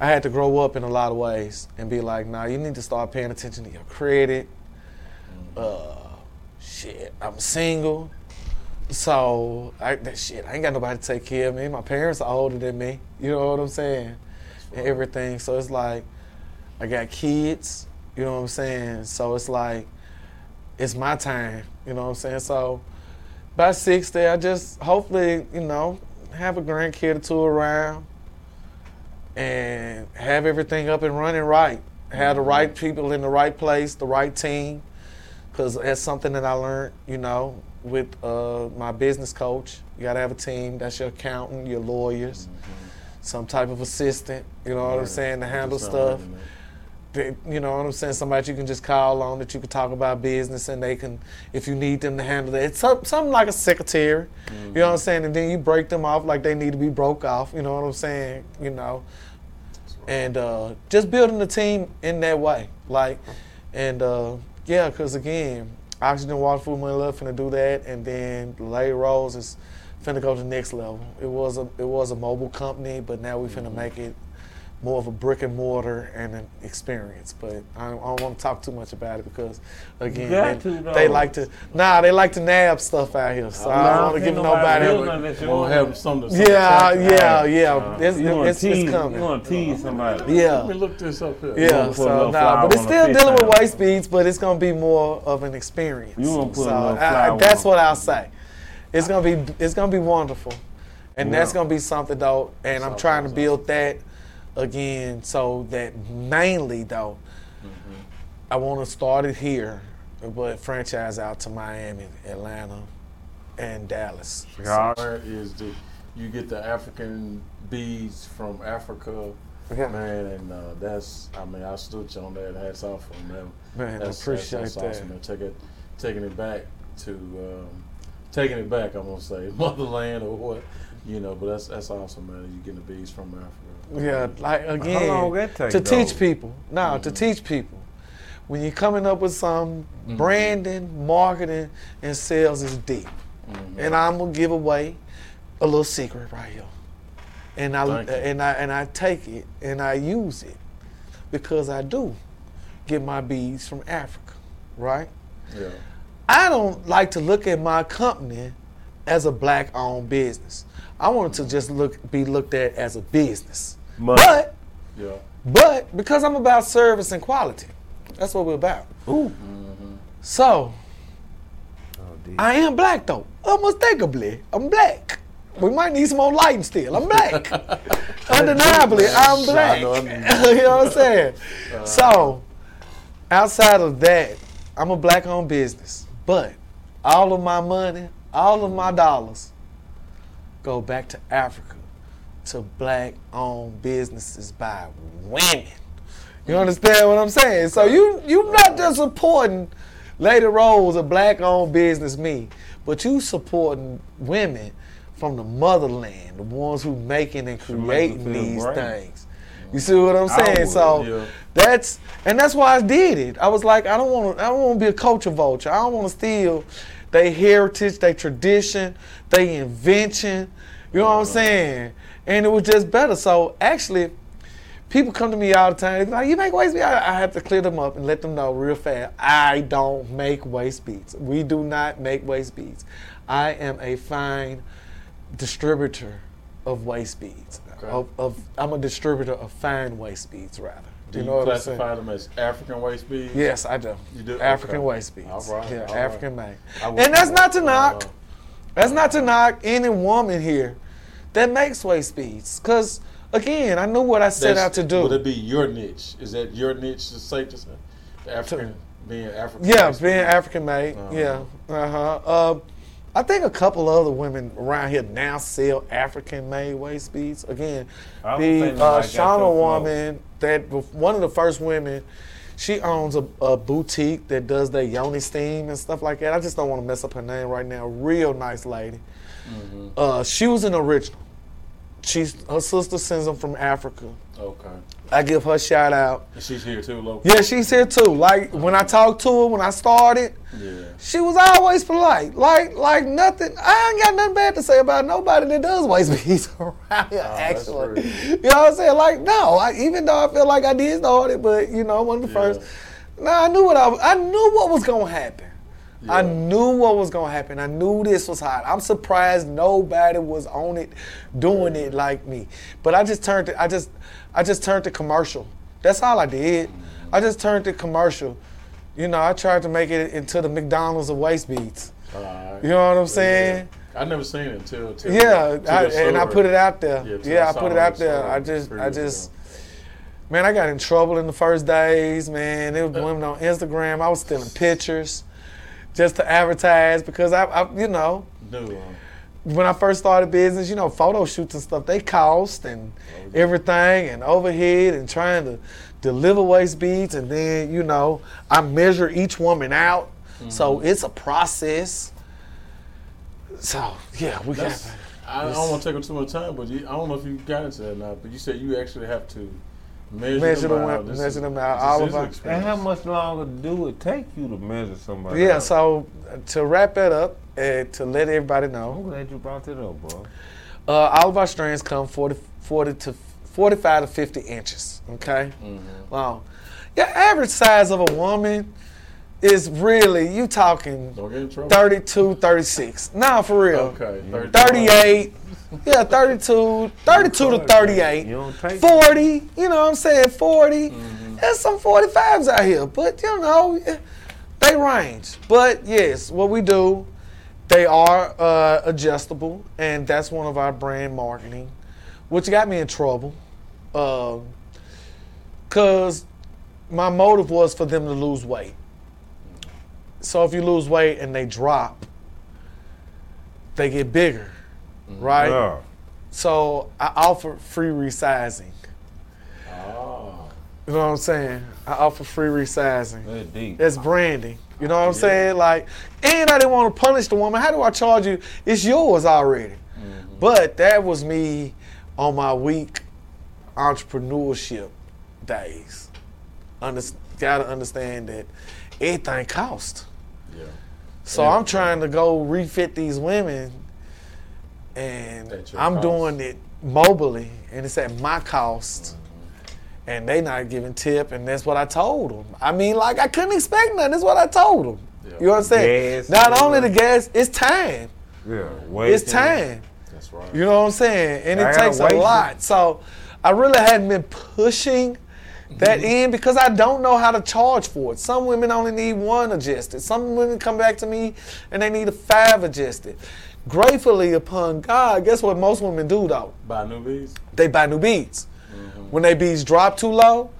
I had to grow up in a lot of ways and be like, nah, you need to start paying attention to your credit. Uh, shit, I'm single. So I that shit, I ain't got nobody to take care of me. My parents are older than me. You know what I'm saying? And everything. So it's like I got kids, you know what I'm saying? So it's like it's my time, you know what I'm saying? So by 60, I just hopefully, you know, have a grandkid or two around and have everything up and running right. Have the right people in the right place, the right team. Because that's something that I learned, you know, with uh, my business coach. You got to have a team. That's your accountant, your lawyers, some type of assistant, you know what I'm saying, to handle stuff. You know what I'm saying? Somebody you can just call on that you can talk about business and they can, if you need them to handle that. It's some- something like a secretary. You know what I'm saying? And then you break them off like they need to be broke off. You know what I'm saying? You know, and uh, just building the team in that way. Like, and uh, yeah, because again, Oxygen Water Food Money Love finna do that, and then Lady Rose is finna go to the next level. It was a it was a mobile company, but now we finna make it more of a brick and mortar and an experience. But I don't, I don't want to talk too much about it because again, they, they like to nah, they like to nab stuff out here. So I don't want to give nobody. We'll have something. to Yeah, yeah, yeah. Uh, it's, You it's, tease? it's coming. You want to tease somebody? Yeah. Let me look this up here. Yeah, so little nah, but it's still dealing with white waist beads, but it's gonna be more of an experience. You wanna put a so little I- I- flower that's what I'll say. It's gonna be it's gonna be wonderful, and that's gonna be something though. And I'm trying to build that again, so that mainly though, Mm-hmm. I want to start it here, but franchise out to Miami, Atlanta, and Dallas. God. Where is the you get the African beads from Africa, Yeah. man, and uh, that's I mean I stood you on that. Hats off on them. Man, I That's, appreciate that's, that's awesome. that. Man. Take it, taking it back to um, taking it back. I'm gonna say motherland or what, you know. But that's that's awesome, man. You getting the bees from Africa. Yeah, like again, long that take, to teach though? people. No, to mm-hmm. teach people. When you're coming up with some mm-hmm. branding, marketing, and sales is deep. Mm-hmm. And I'm gonna give away a little secret right here. And I Thank you. and I and I take it and I use it because I do get my beads from Africa, right? Yeah. I don't like to look at my company as a black owned business. I want it to just look be looked at as a business. Money. But Yeah. but because I'm about service and quality, that's what we're about. Ooh. Mm-hmm. So Oh. I am black though, unmistakably. I'm black. We might need some more lighting still. I'm black. Undeniably, I'm black. I know, I mean- you know what I'm saying? Uh-huh. so outside of that, I'm a black owned business. But all of my money, all of my dollars go back to Africa to black owned businesses by women. You understand what I'm saying? So you you not just supporting Lady Rose, a black owned business, me, but you supporting women from the motherland, the ones who making and creating these great. things. You see what I'm saying? would, so yeah. that's and that's why I did it. I was like, I don't want to. I don't want to be a culture vulture. I don't want to steal their heritage, their tradition, their invention. You know what I'm saying? And it was just better. So actually, people come to me all the time. Like, you make waist beads? I, have to clear them up and let them know real fast. I don't make waist beads. We do not make waist beads. I am a fine distributor of waist beads. Okay. Of, of I'm a distributor of fine waist beads, rather. Do you you, know what I'm saying? classify them as African waist beads? Yes, I do. You do? African Okay. waist beads. All right, Yeah, all right. African made. I And that's not to knock. That's not to knock any woman here that makes waist beads. Cause again, I knew what I set That's- out to do. Would it be your niche? Is that your niche? To say? The African being African. Yeah, being? African made. Uh-huh. Yeah. Uh huh. Uh, I think a couple other women around here now sell African made waist beads. Again, the think uh, Shauna woman that one of the first women. She owns a, a boutique that does their yoni steam and stuff like that. I just don't want to mess up her name right now. Real nice lady. Mm-hmm. Uh, she was an original. She's her sister sends them from Africa. Okay. I give her shout out. And she's here too, local. Yeah, she's here too. Like when I talked to her when I started, Yeah. she was always polite. Like like nothing. I ain't got nothing bad to say about nobody that does waist beads around here. Oh, actually, you know what I'm saying? Like no, I, even though I feel like I did start it, but you know, one of the Yeah. first. Nah, I knew what I. was- I knew what was gonna happen. I knew what was gonna happen. I knew this was hot. I'm surprised nobody was on it, doing it like me. But I just turned it. I just, I just turned to commercial. That's all I did. I just turned to commercial. You know, I tried to make it into the McDonald's of waist beads. Alright. You know what I'm saying? I never seen it until. until Yeah, until I, and I put it out there. Yeah, Yeah, I put it out there. I just, I just, ago. man, I got in trouble in the first days. Man, there was uh, women on Instagram. I was stealing pictures just to advertise because I, I you know, uh, when I first started business, you know, photo shoots and stuff, they cost and everything and overhead and trying to deliver waist beads and then, you know, I measure each woman out. So it's a process. So yeah, we got That's, I don't want to take up too much time, but you, I don't know if you got into that or not. But you said you actually have to measure, Measure them them out. out, measure is- them out, all of our- And how much longer do it take you to measure somebody? Yeah, out? so uh, to wrap that up and to let everybody know, I'm glad you brought that up, bro. uh, all of our strands come 40, 40 to 45 to 50 inches. Okay? Mm-hmm. Wow. Your average size of a woman is really, you talking Don't get in trouble. 32, 36. Nah, for real. Okay. 38. Yeah, 32, 32 to 38. You 40, you know what I'm saying? 40. There's some 45s out here, but you know, they range. But yes, what we do, they are uh, adjustable, and that's one of our brand marketing, which got me in trouble. Because my motive was for them to lose weight. So if you lose weight and they drop, they get bigger, right? Yeah. So I offer free resizing. Ah. You know what I'm saying? I offer free resizing. That's deep. That's branding. You know what I'm saying? Like, and I didn't want to punish the woman. How do I charge you? It's yours already. But that was me on my weak entrepreneurship days. Under, gotta understand that everything costs. Yeah. So I'm trying to go refit these women, and I'm cost. doing it mobily, and it's at my cost. And they not giving tip, and that's what I told them. I mean, like I couldn't expect nothing. That's what I told them. Yeah. You know what I'm saying? Gas, not yeah. only the gas, it's time. Yeah. Wait It's time. That's right. You know what I'm saying? And it I gotta takes a wait. lot. So I really hadn't been pushing that Mm-hmm. in because I don't know how to charge for it. Some women only need one adjusted. Some women come back to me and they need a five adjusted. Gratefully upon God, guess what most women do though? Buy new beads. They buy new beads. Mm-hmm. When they beads drop too low,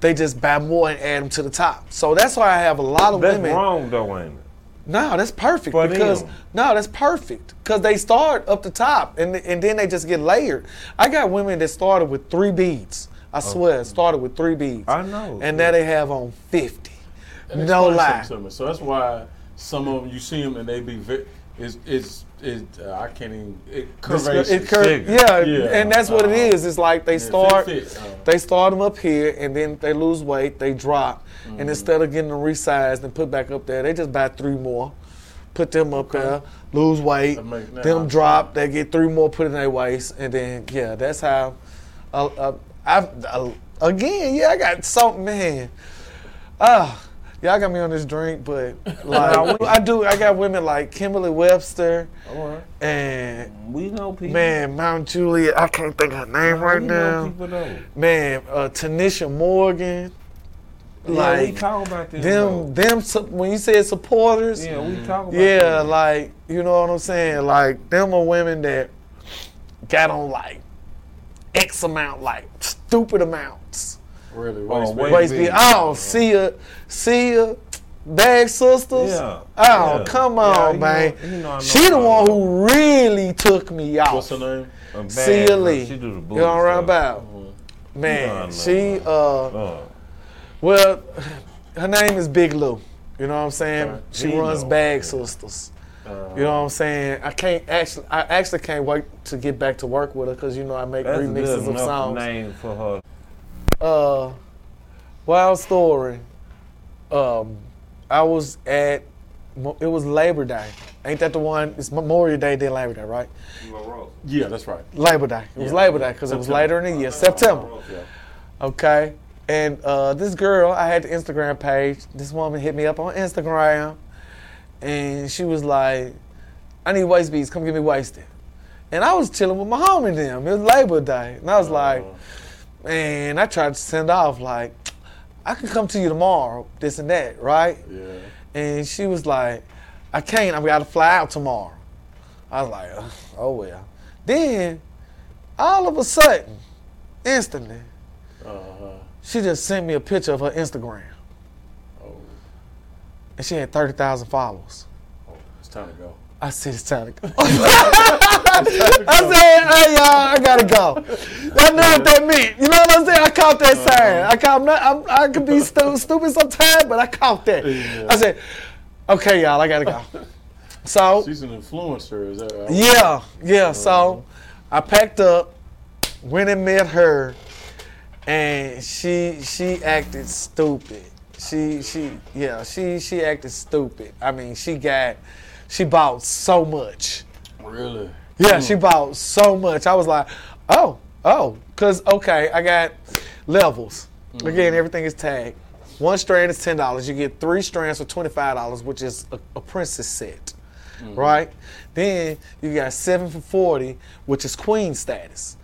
they just buy more and add them to the top. So that's why I have a lot of That's women. wrong though, ain't it? No, that's perfect For because them. no, that's perfect because they start up the top and and then they just get layered. I got women that started with three beads. I swear, started with three beads. I know. And now they have on fifty. And No lie. something To me. So that's why some of them you see them and they be ve- is is it uh, I can't even it curvaceous. It cur- yeah, Yeah. and that's what it Uh-huh. is. It's like they start, fit, fit, uh. they start them up here, and then they lose weight, they drop, Mm-hmm. and instead of getting them resized and put back up there, they just buy three more, put them up there, lose weight, That make- now I them drop, they get three more put in their waist, and then yeah, that's how. Uh, uh, I've uh, again, yeah, I got something, man. Ah. Y'all got me on this drink, but like I do, I got women like Kimberly Webster right. and We know people. Man, Mount Juliet, I can't think of her name right we know now. people. Man, uh, Tanisha Morgan. yeah, we Like talk about this. them, them. su- When you said supporters. Yeah, we talk about. yeah, like you know what I'm saying. Like them are women that got on like X amount, like stupid amounts. Really? Oh, Waist wait. bead? Waist bead. Oh, see ya, see ya. Bag sisters. Yeah. Oh, Yeah. come on, you man. know- you know I know she the one her. who really took me off. What's her name? A bad Sia. Lee. She do the You booty know what I'm stuff. about? I Man, know, she uh Uh, well her name is Big Lou. You know what I'm saying? Right. She runs know. Bag Sisters. Uh, You know what I'm saying? I can't actually I actually can't wait to get back to work with her because you know I make that's a remixes good of enough songs. name for her. Uh wild story. Um I was at it was Labor Day. Ain't that the one? It's Memorial Day, then Labor Day, right? Yeah, that's right. Labor Day. It was Labor Day because it was later in the year, September. Yeah. Okay. And uh, this girl, I had the Instagram page. This woman hit me up on Instagram, and she was like, "I need waist beads. Come get me wasted." And I was chilling with my homie and them. It was Labor Day, and I was like, "Man," I tried to send off like, "I can come to you tomorrow, this and that, right?" Yeah. And she was like, I can't, I've got to fly out tomorrow. I was like, oh well. Then, all of a sudden, instantly, Uh-huh. she just sent me a picture of her Instagram. Oh, And she had 30,000 followers. oh, it's time to go. I said it's time to go. I said, hey y'all, I gotta go. I knew what that meant. You know what I'm saying? I caught that uh-huh. sign. I caught. I'm, i could be stu- stupid sometimes, but I caught that. Yeah. I said, okay, y'all, I gotta go. So She's an influencer. Is that right? yeah, yeah. So uh-huh. I packed up, went and met her, and she she acted stupid. She she yeah she she acted stupid. I mean she got she bought so much. Really? Yeah, hmm. she bought so much. I was like, oh oh, cause okay, I got levels. Hmm. Again, everything is tagged. One strand is ten dollars. You get three strands for twenty five dollars, which is a, a princess set, hmm. right? Then you got seven for forty, which is queen status.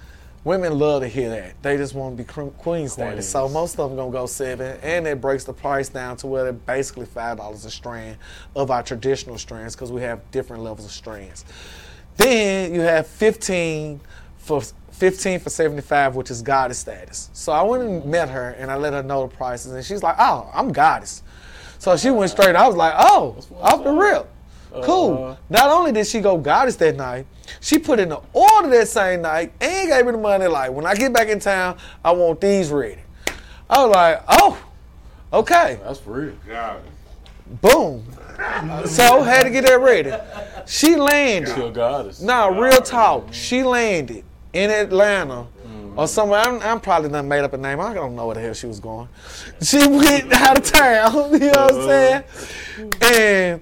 Women love to hear that. They just want to be queen status. So most of them gonna go seven, and it breaks the price down to where they're basically five dollars a strand of our traditional strands because we have different levels of strands. Then you have 15 for 15 for 75, which is goddess status. So I went and met her and I let her know the prices, and she's like, "Oh, I'm goddess." So she went straight. I was like, "Oh, off the rip." Cool. Uh-huh. Not only did she go goddess that night, she put in the order that same night and gave me the money. Like, when I get back in town, I want these ready. I was like, "Oh, okay." That's for real. God. Boom. so had to get that ready. She landed. She a goddess. Nah, real talk. She landed in Atlanta or somewhere. I'm, I'm probably done made up a name. I don't know where the hell she was going. She went out of town. You know what I'm uh-huh. saying? And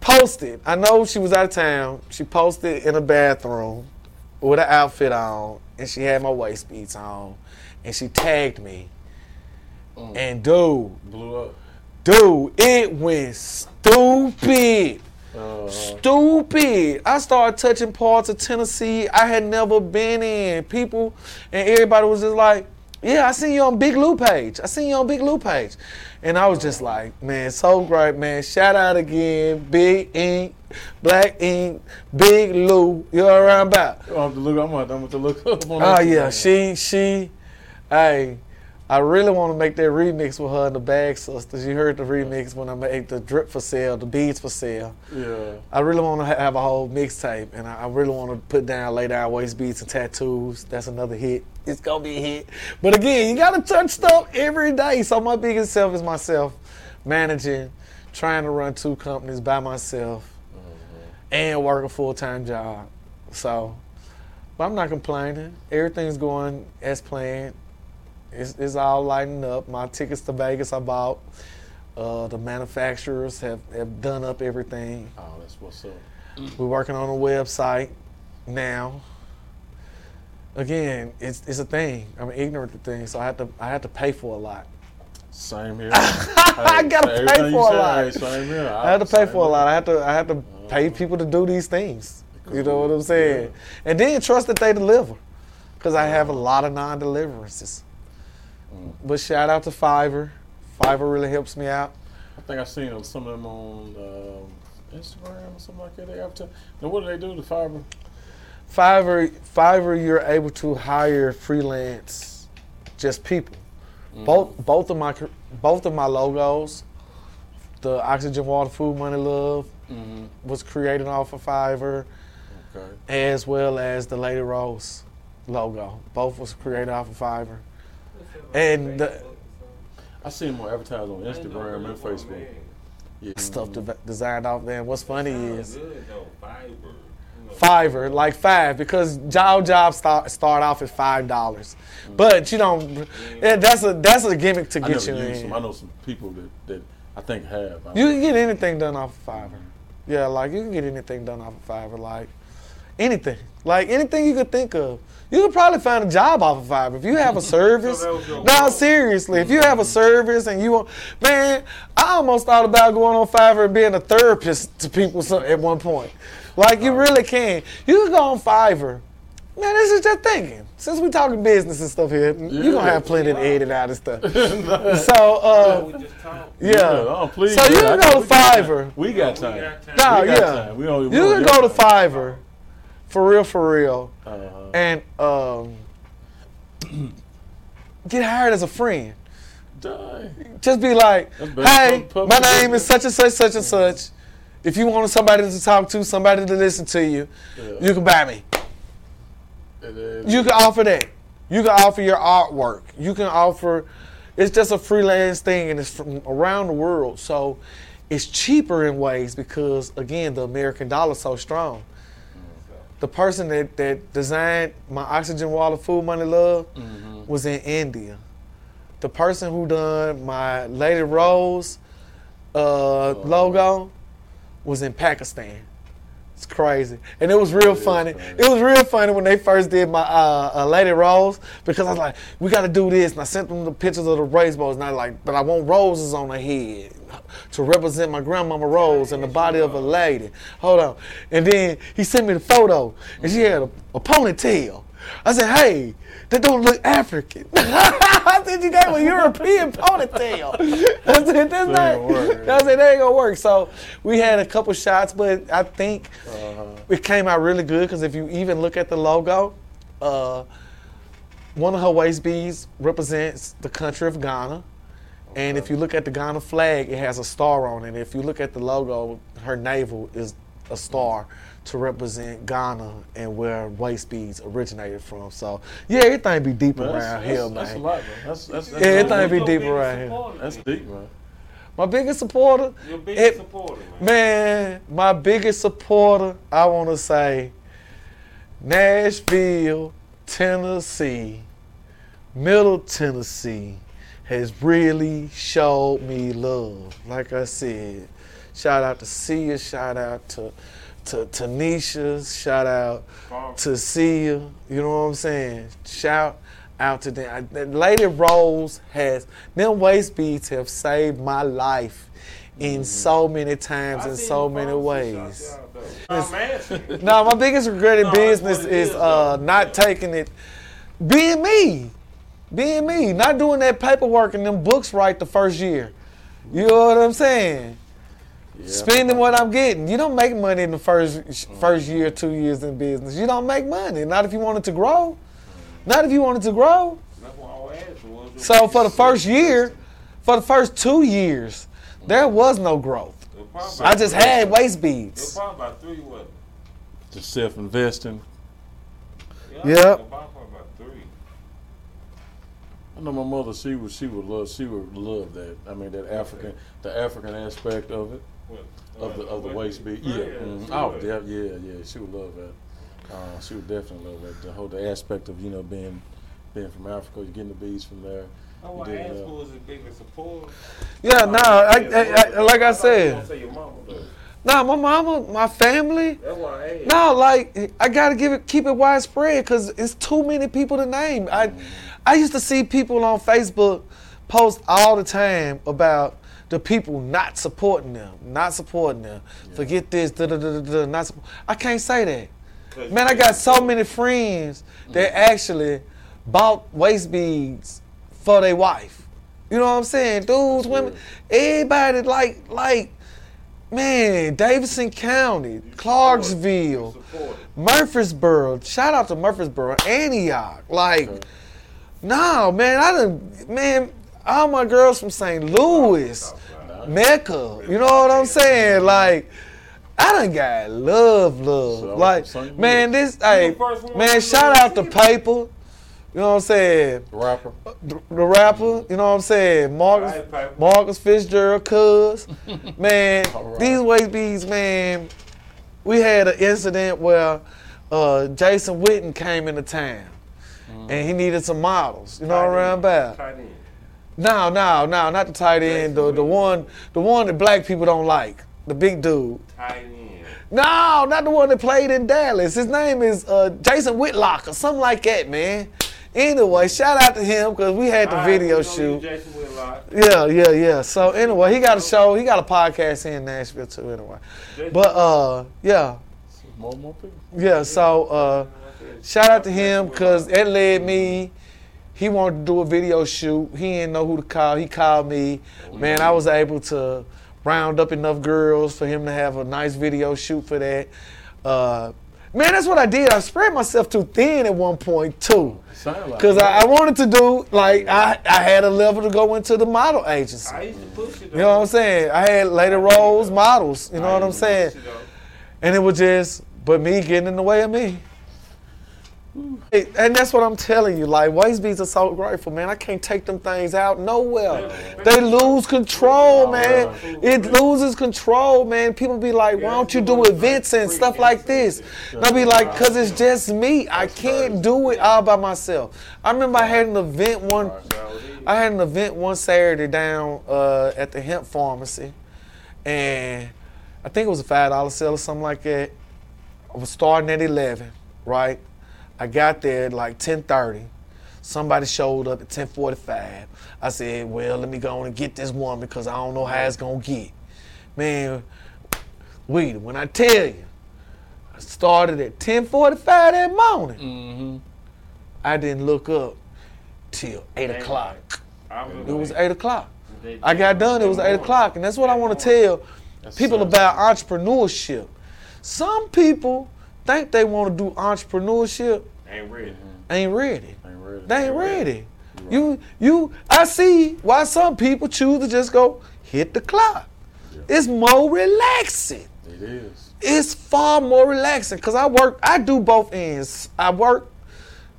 posted. I know she was out of town. She posted in a bathroom with an outfit on, and she had my waist beads on, and she tagged me. And dude, Blew up. dude, it went stupid. Uh, Stupid. I started touching parts of Tennessee I had never been in. People and everybody was just like, Yeah, I seen you on Big Lou page. I seen you on Big Lou page. And I was just like, man, so great, man. Shout out again. Big Ink, Black Ink, Big Lou. You all around about? I'm gonna have to look. I'm gonna I'm gonna look up on Oh yeah, she she, hey, I really want to make that remix with her and the Bag Sisters. You heard the remix when I made the drip for sale, the beads for sale. Yeah. I really want to have a whole mixtape, and I really want to put down, lay down waist beats and tattoos. That's another hit. It's gonna be a hit. But again, you gotta touch stuff every day. So my biggest self is myself, managing, trying to run two companies by myself, mm-hmm. and work a full time job. So, but I'm not complaining. Everything's going as planned. It's, it's all lighting up. My tickets to Vegas I bought. Uh, the manufacturers have, have done up everything. Oh, that's what's up. We're working on a website now. Again, it's it's a thing. I'm ignorant to things, so I have to I have to pay for a lot. Same here. I gotta Hey, pay for a lot. Same here. I have to pay for a lot. I have to I have to pay people to do these things. You know what I'm saying? And then trust that they deliver, because I have a lot of non-deliverances. But shout out to Fiverr. Fiverr really helps me out. I think I've seen some of them on um, Instagram or something like that. They advertise. Now, what do they do to Fiverr? Fiverr, Fiverr, you're able to hire freelance, just people. Both both of my both of my logos, the Oxygen Water Food Money Love Mm-hmm. was created off of Fiverr, Okay. as well as the Lady Rose logo. Both was created off of Fiverr. And the I see them on advertised on Instagram and Facebook. Yeah. stuff de- designed off there. And what's funny is Good. Fiverr, like five, because job jobs start start off at five dollars, but you don't. Yeah, that's a that's a gimmick to get never you used in. them. I know some people that, that I think have. I You can get anything done off of Fiverr. Yeah, like you can get anything done off of Fiverr, like anything, like anything you could think of. You could probably find a job off of Fiverr if you have a service. that was your no, goal. seriously, if you have a service and you want, man, I almost thought about going on Fiverr and being a therapist to people so- at one point. Like you really can. You can go on Fiverr. Man, this is just thinking. Since we talking business and stuff here, you're gonna have plenty to edit out and stuff. so, uh, We just talked. yeah. Oh, please. So you yeah, can go to we got time. Fiverr. We got time. No, We got yeah. time. We only- You can go to. Fiverr, for real, for real, Uh-huh. and um, get hired as a friend. Dang. Just be like, hey, my name is such and such, such and such. If you want somebody to talk to, somebody to listen to you, Yeah. you can buy me. You can offer that. You can offer your artwork. You can offer. It's just a freelance thing, and it's from around the world, so it's cheaper in ways because again, the American dollar's so strong. The person that, that designed my Oxygen Water Food Money Love was in India. The person who done my Lady Rose uh, logo was in Pakistan. It's crazy, and it was real is funny. crazy. It was real funny when they first did my uh, uh, Lady Rose because I was like, "We got to do this," and I sent them the pictures of the rainbows, and I like, but I want roses on her head to represent my grandmama Rose and the body of a lady. Hold on, and then he sent me the photo, and she had a, a ponytail. I said, "Hey, that don't look African." I said, "You got a European ponytail." I said, "That's not." I said, "That ain't gonna work." So we had a couple shots, but I think Uh-huh. it came out really good because if you even look at the logo, uh, one of her waist beads represents the country of Ghana. And if you look at the Ghana flag, it has a star on it. If you look at the logo, her navel is a star to represent Ghana and where waist beads originated from. So yeah, everything be deep Man, around that's, here, that's, that's a lot, man. That's, that's, that's Yeah, everything be deep around here. That's deep, man. My biggest supporter, Your biggest it- supporter, man. Man, my biggest supporter, I want to say Nashville, Tennessee, Middle Tennessee has really showed me love. Like I said, shout out to Sia, shout out to to Tanisha, shout out to Sia. You know what I'm saying? Shout out to them. I- Lady Rose has them waist beads have saved my life in so many times I in so many ways. shot y'all, though. I'm asking. No, my biggest regret in No, business is is, uh, not taking it, being me, being me, not doing that paperwork and them books right the first year. You know what I'm saying? Yeah. Spending what I'm getting. You don't make money in the first first year, two years in business. You don't make money. Not if you wanted to grow. Not if you wanted to grow. That's what I was asking. What was your So for the first year, for the first two years, there was no growth. Was I just three. had waist It was beads. probably about three, wasn't it? Just self-investing. Yeah. Yep. It was probably about three. I know my mother. She would. She would love. She would love that. I mean, that African, the African aspect of it, What? of the of the waist bead. Yeah. mhm. Oh, yeah, yeah, yeah. She would love that. Uh, she would definitely love that. The whole the aspect of you know being being from Africa, you're getting the beads from there. Oh, You I did, asked uh, who was the biggest supporter. Yeah, no, I, I, I, like I thought you said, gonna say your mama, though. no, my mama, my family, That's why I asked. no, like I gotta give it, keep it widespread because it's too many people to name. I, I used to see people on Facebook post all the time about the people not supporting them, not supporting them. Forget this, da da da da da. Not, supp- I can't say that. Man, I got so many friends that actually bought waist beads for their wife. You know what I'm saying? Dudes, women, everybody like like man, Davidson County, Clarksville, Murfreesboro. Shout out to Murfreesboro, Antioch. Like, Okay. No, man, I done man, all my girls from St. Louis, Mecca. You know what I'm saying? Like, I done got love, love. So, like, man, this, hey, man, shout out to the Paper. You know what I'm saying? The rapper. The, the rapper, you know what I'm saying? Marcus, Alright, Paper. Marcus Fitzgerald, cuz. man, Alright. these waist beads, man, we had an incident where uh, Jason Witten came into town. And he needed some models, you know what I'm around about? Tight end. No, no, no, not the tight end, the, the one the one that black people don't like. The big dude. Tight end. No, not the one that played in Dallas. His name is uh, Jason Whitlock or something like that, man. Anyway, shout out to him because we had the All right, video we shoot. Jason Whitlock. Yeah, yeah, yeah. So anyway, he got a show. He got a podcast here in Nashville too. Anyway, Jason- but uh, yeah, More, more people. yeah. So uh, shout out to him because it led me. He wanted to do a video shoot. He didn't know who to call. He called me. Man, I was able to round up enough girls for him to have a nice video shoot for that. Uh, Man, that's what I did. I spread myself too thin at one point too. Sound like Cause. I, I wanted to do like I, I had a level to go into the model agency. I used to push it. You know what I'm saying? I had Lady Rose, models. You know what I'm saying? And it was just, but me getting in the way of me. Hey, And that's what I'm telling you. Like are so grateful, man. I can't take them things out nowhere. They lose control, man. It loses control, man. People be like, "Why don't you do events and stuff like this?" And I be like, "Cause it's just me. I can't do it all by myself." I remember I had an event one. I had an event one Saturday down uh, at the hemp pharmacy, and I think it was a five dollar sale or something like that. I was starting at eleven, right? I got there at like ten thirty. Somebody showed up at ten forty five. I said, "Well, let me go on and get this one because I don't know how it's gonna get." Man, we when I tell you, I started at ten forty five that morning. Mm-hmm. I didn't look up till eight o'clock. It was eight o'clock. I got done. It was eight o'clock, and that's what I want to tell people about entrepreneurship. Some people think they want to do entrepreneurship, Ain't ready. Mm-hmm. ain't ready. Ain't ready. They ain't ready. You, you. I see why some people choose to just go hit the clock. It's more relaxing. It is. It's far more relaxing because I work. I do both ends. I work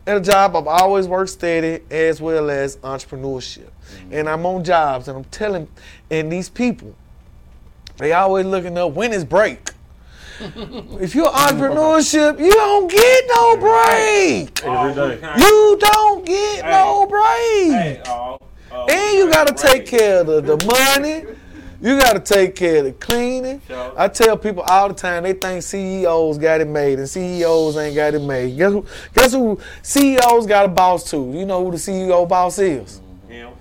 at a job. I've always worked steady as well as entrepreneurship, mm-hmm. and I'm on jobs. And I'm telling, and these people, they always looking up when is break. If you're entrepreneurship, you don't get no break. Every day. You don't get no break. Hey, uh, uh, And you gotta take care of the, the money. You gotta take care of the cleaning. Sure. I tell people all the time they think CEOs got it made and CEOs ain't got it made. Guess who? Guess who? CEOs got a boss too. You know who the CEO boss is? Him.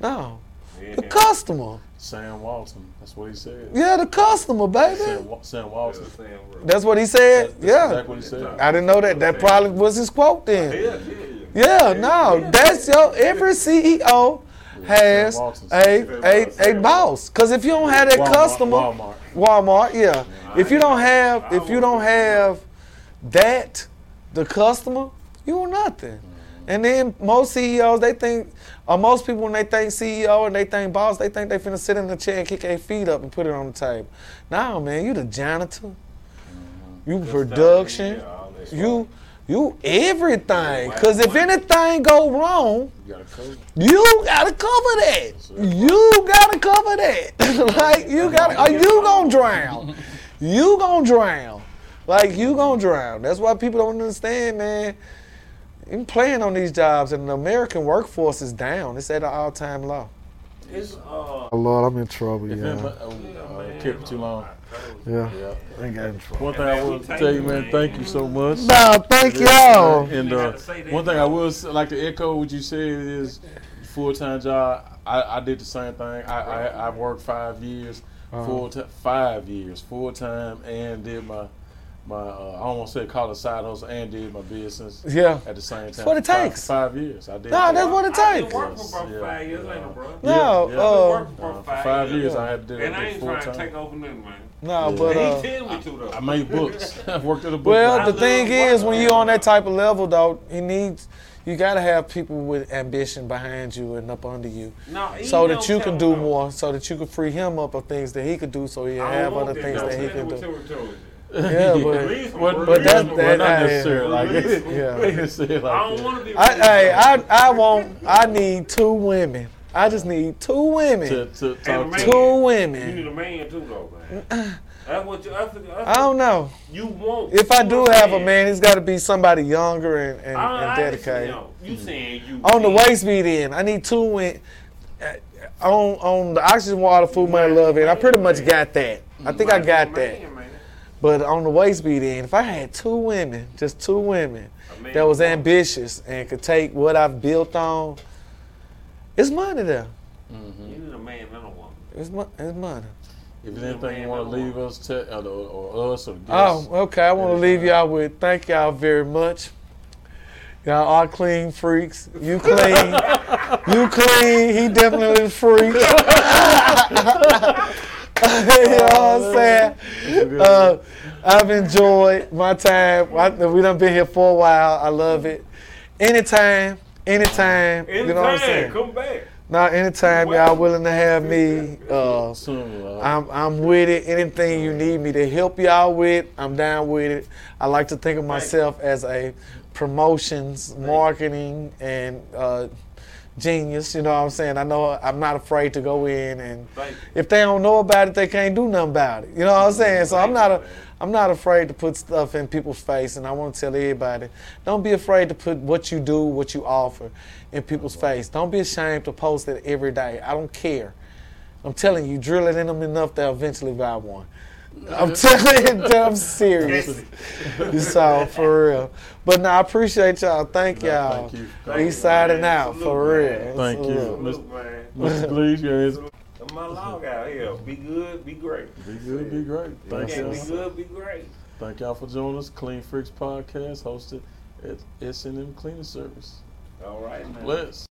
No, Yeah, the customer. Sam Walton. That's what he said. Yeah, the customer, baby. Sam, Sam Walton. That's what he said. That's Yeah, exactly what he said. I didn't know that. That probably was his quote then. Yeah, yeah, Yeah, no, that's your every CEO has a a, a boss. Cause if you don't have that Walmart- customer, Walmart. Walmart, yeah. If you don't have if you don't have that, the customer, you are nothing. And then most CEOs they think or most people when they think CEO and they think boss, they think they finna sit in the chair and kick their feet up and put it on the table. No, man, you the janitor. You production. You you everything. Cause if anything go wrong, You got a code. you gotta cover that. You gotta cover that. like you gotta. Are you gonna drown? You gonna drown. Like you gonna drown. That's why people don't understand, man. You playing on these jobs, and the American workforce is down. It's at an all-time low. It's, uh, Oh Lord, I'm in trouble. Yeah, anybody, uh, uh, kept it too long. yeah. Yeah. I got in trouble. One thing I will tell you, man, thank you so much. No, thank y'all. And uh, gotta say that. one thing I will like to echo what you said is full time job. I, I did the same thing. I, I, I worked five years, Uh-huh. full time, five years full time, and did my my uh, I almost said call it side hustle and did my business Yeah. at the same time. what it takes. Five, years. I did. Nah, that's what it I takes. been working for about Yeah, five years, yeah. ain't it, bro? No, Yeah, I've yeah. uh, for Uh, five, five years, yeah. I had to do it. And I that ain't full trying to time. take over nothing, man. No, Yeah. but He uh, tell me to though. I made books. I worked at a book. Well, shop. the thing is, when you're on that type of level, though, you need, you gotta have people with ambition behind you and up under you, No, so that you can do more, so that you can free him up of things that he could do, so he I have other things Don't that he tell can me do. What territory. Yeah, but Release me, What, bro. but that's- well, that- not I- necessarily like Release it. me. Yeah. They didn't say it like I don't want to be. I, hey, I, I want, I need two women. I just need two women. to, to And talk man. to. Two You need a man too, though, man. That's what you. That's, that's I don't know. You want. If I do want have a man, he's got to be somebody younger and, and, I, and I dedicated. understand, You saying you on the man. waist bead end. I need two win. uh, On on the oxygen, water, food, money, love end. I pretty much got that. I think I got that. Man, man. But on the waist bead end, if I had two women, just two women A man that was ambitious and could take what I've built on, it's money there. Mm-hmm. You need a man, not a woman. It's, mo- it's money. If there's anything you want to leave us, te- or, or, or us, or the Oh, okay. I want to leave y'all with thank y'all very much. Y'all are clean freaks. You clean. you clean. He definitely a freak. you know what I'm saying? Uh, I've enjoyed my time. I, we done been here for a while. I love it. Anytime, anytime. you know what I'm saying? Come back. Now, anytime y'all willing to have me, uh, uh, I'm I'm with it. Anything you need me to help y'all with, I'm down with it. I like to think of myself as a promotions, marketing, and uh, genius. You know what I'm saying? I know I'm not afraid to go in, and you. if they don't know about it, they can't do nothing about it. You know what I'm saying? So I'm not a I'm not afraid to put stuff in people's face, and I want to tell everybody: don't be afraid to put what you do, what you offer, in people's face. Don't be ashamed to post it every day. I don't care. I'm telling you, drill it in them enough, they'll eventually buy one. I'm telling you, I'm serious. so for real. But no, I appreciate y'all. Thank No, y'all. thank you. We signing out Salute, for man. real. Thank you. Salute. Look, man. Mr. Glees, yes. That's my log out here. Be good, be great. Be good, be great. Thank Yeah, be y'all. good, be great. Thank y'all for joining us. Clean Freaks Podcast hosted at S&M Cleaning Service. All right, man. Bless.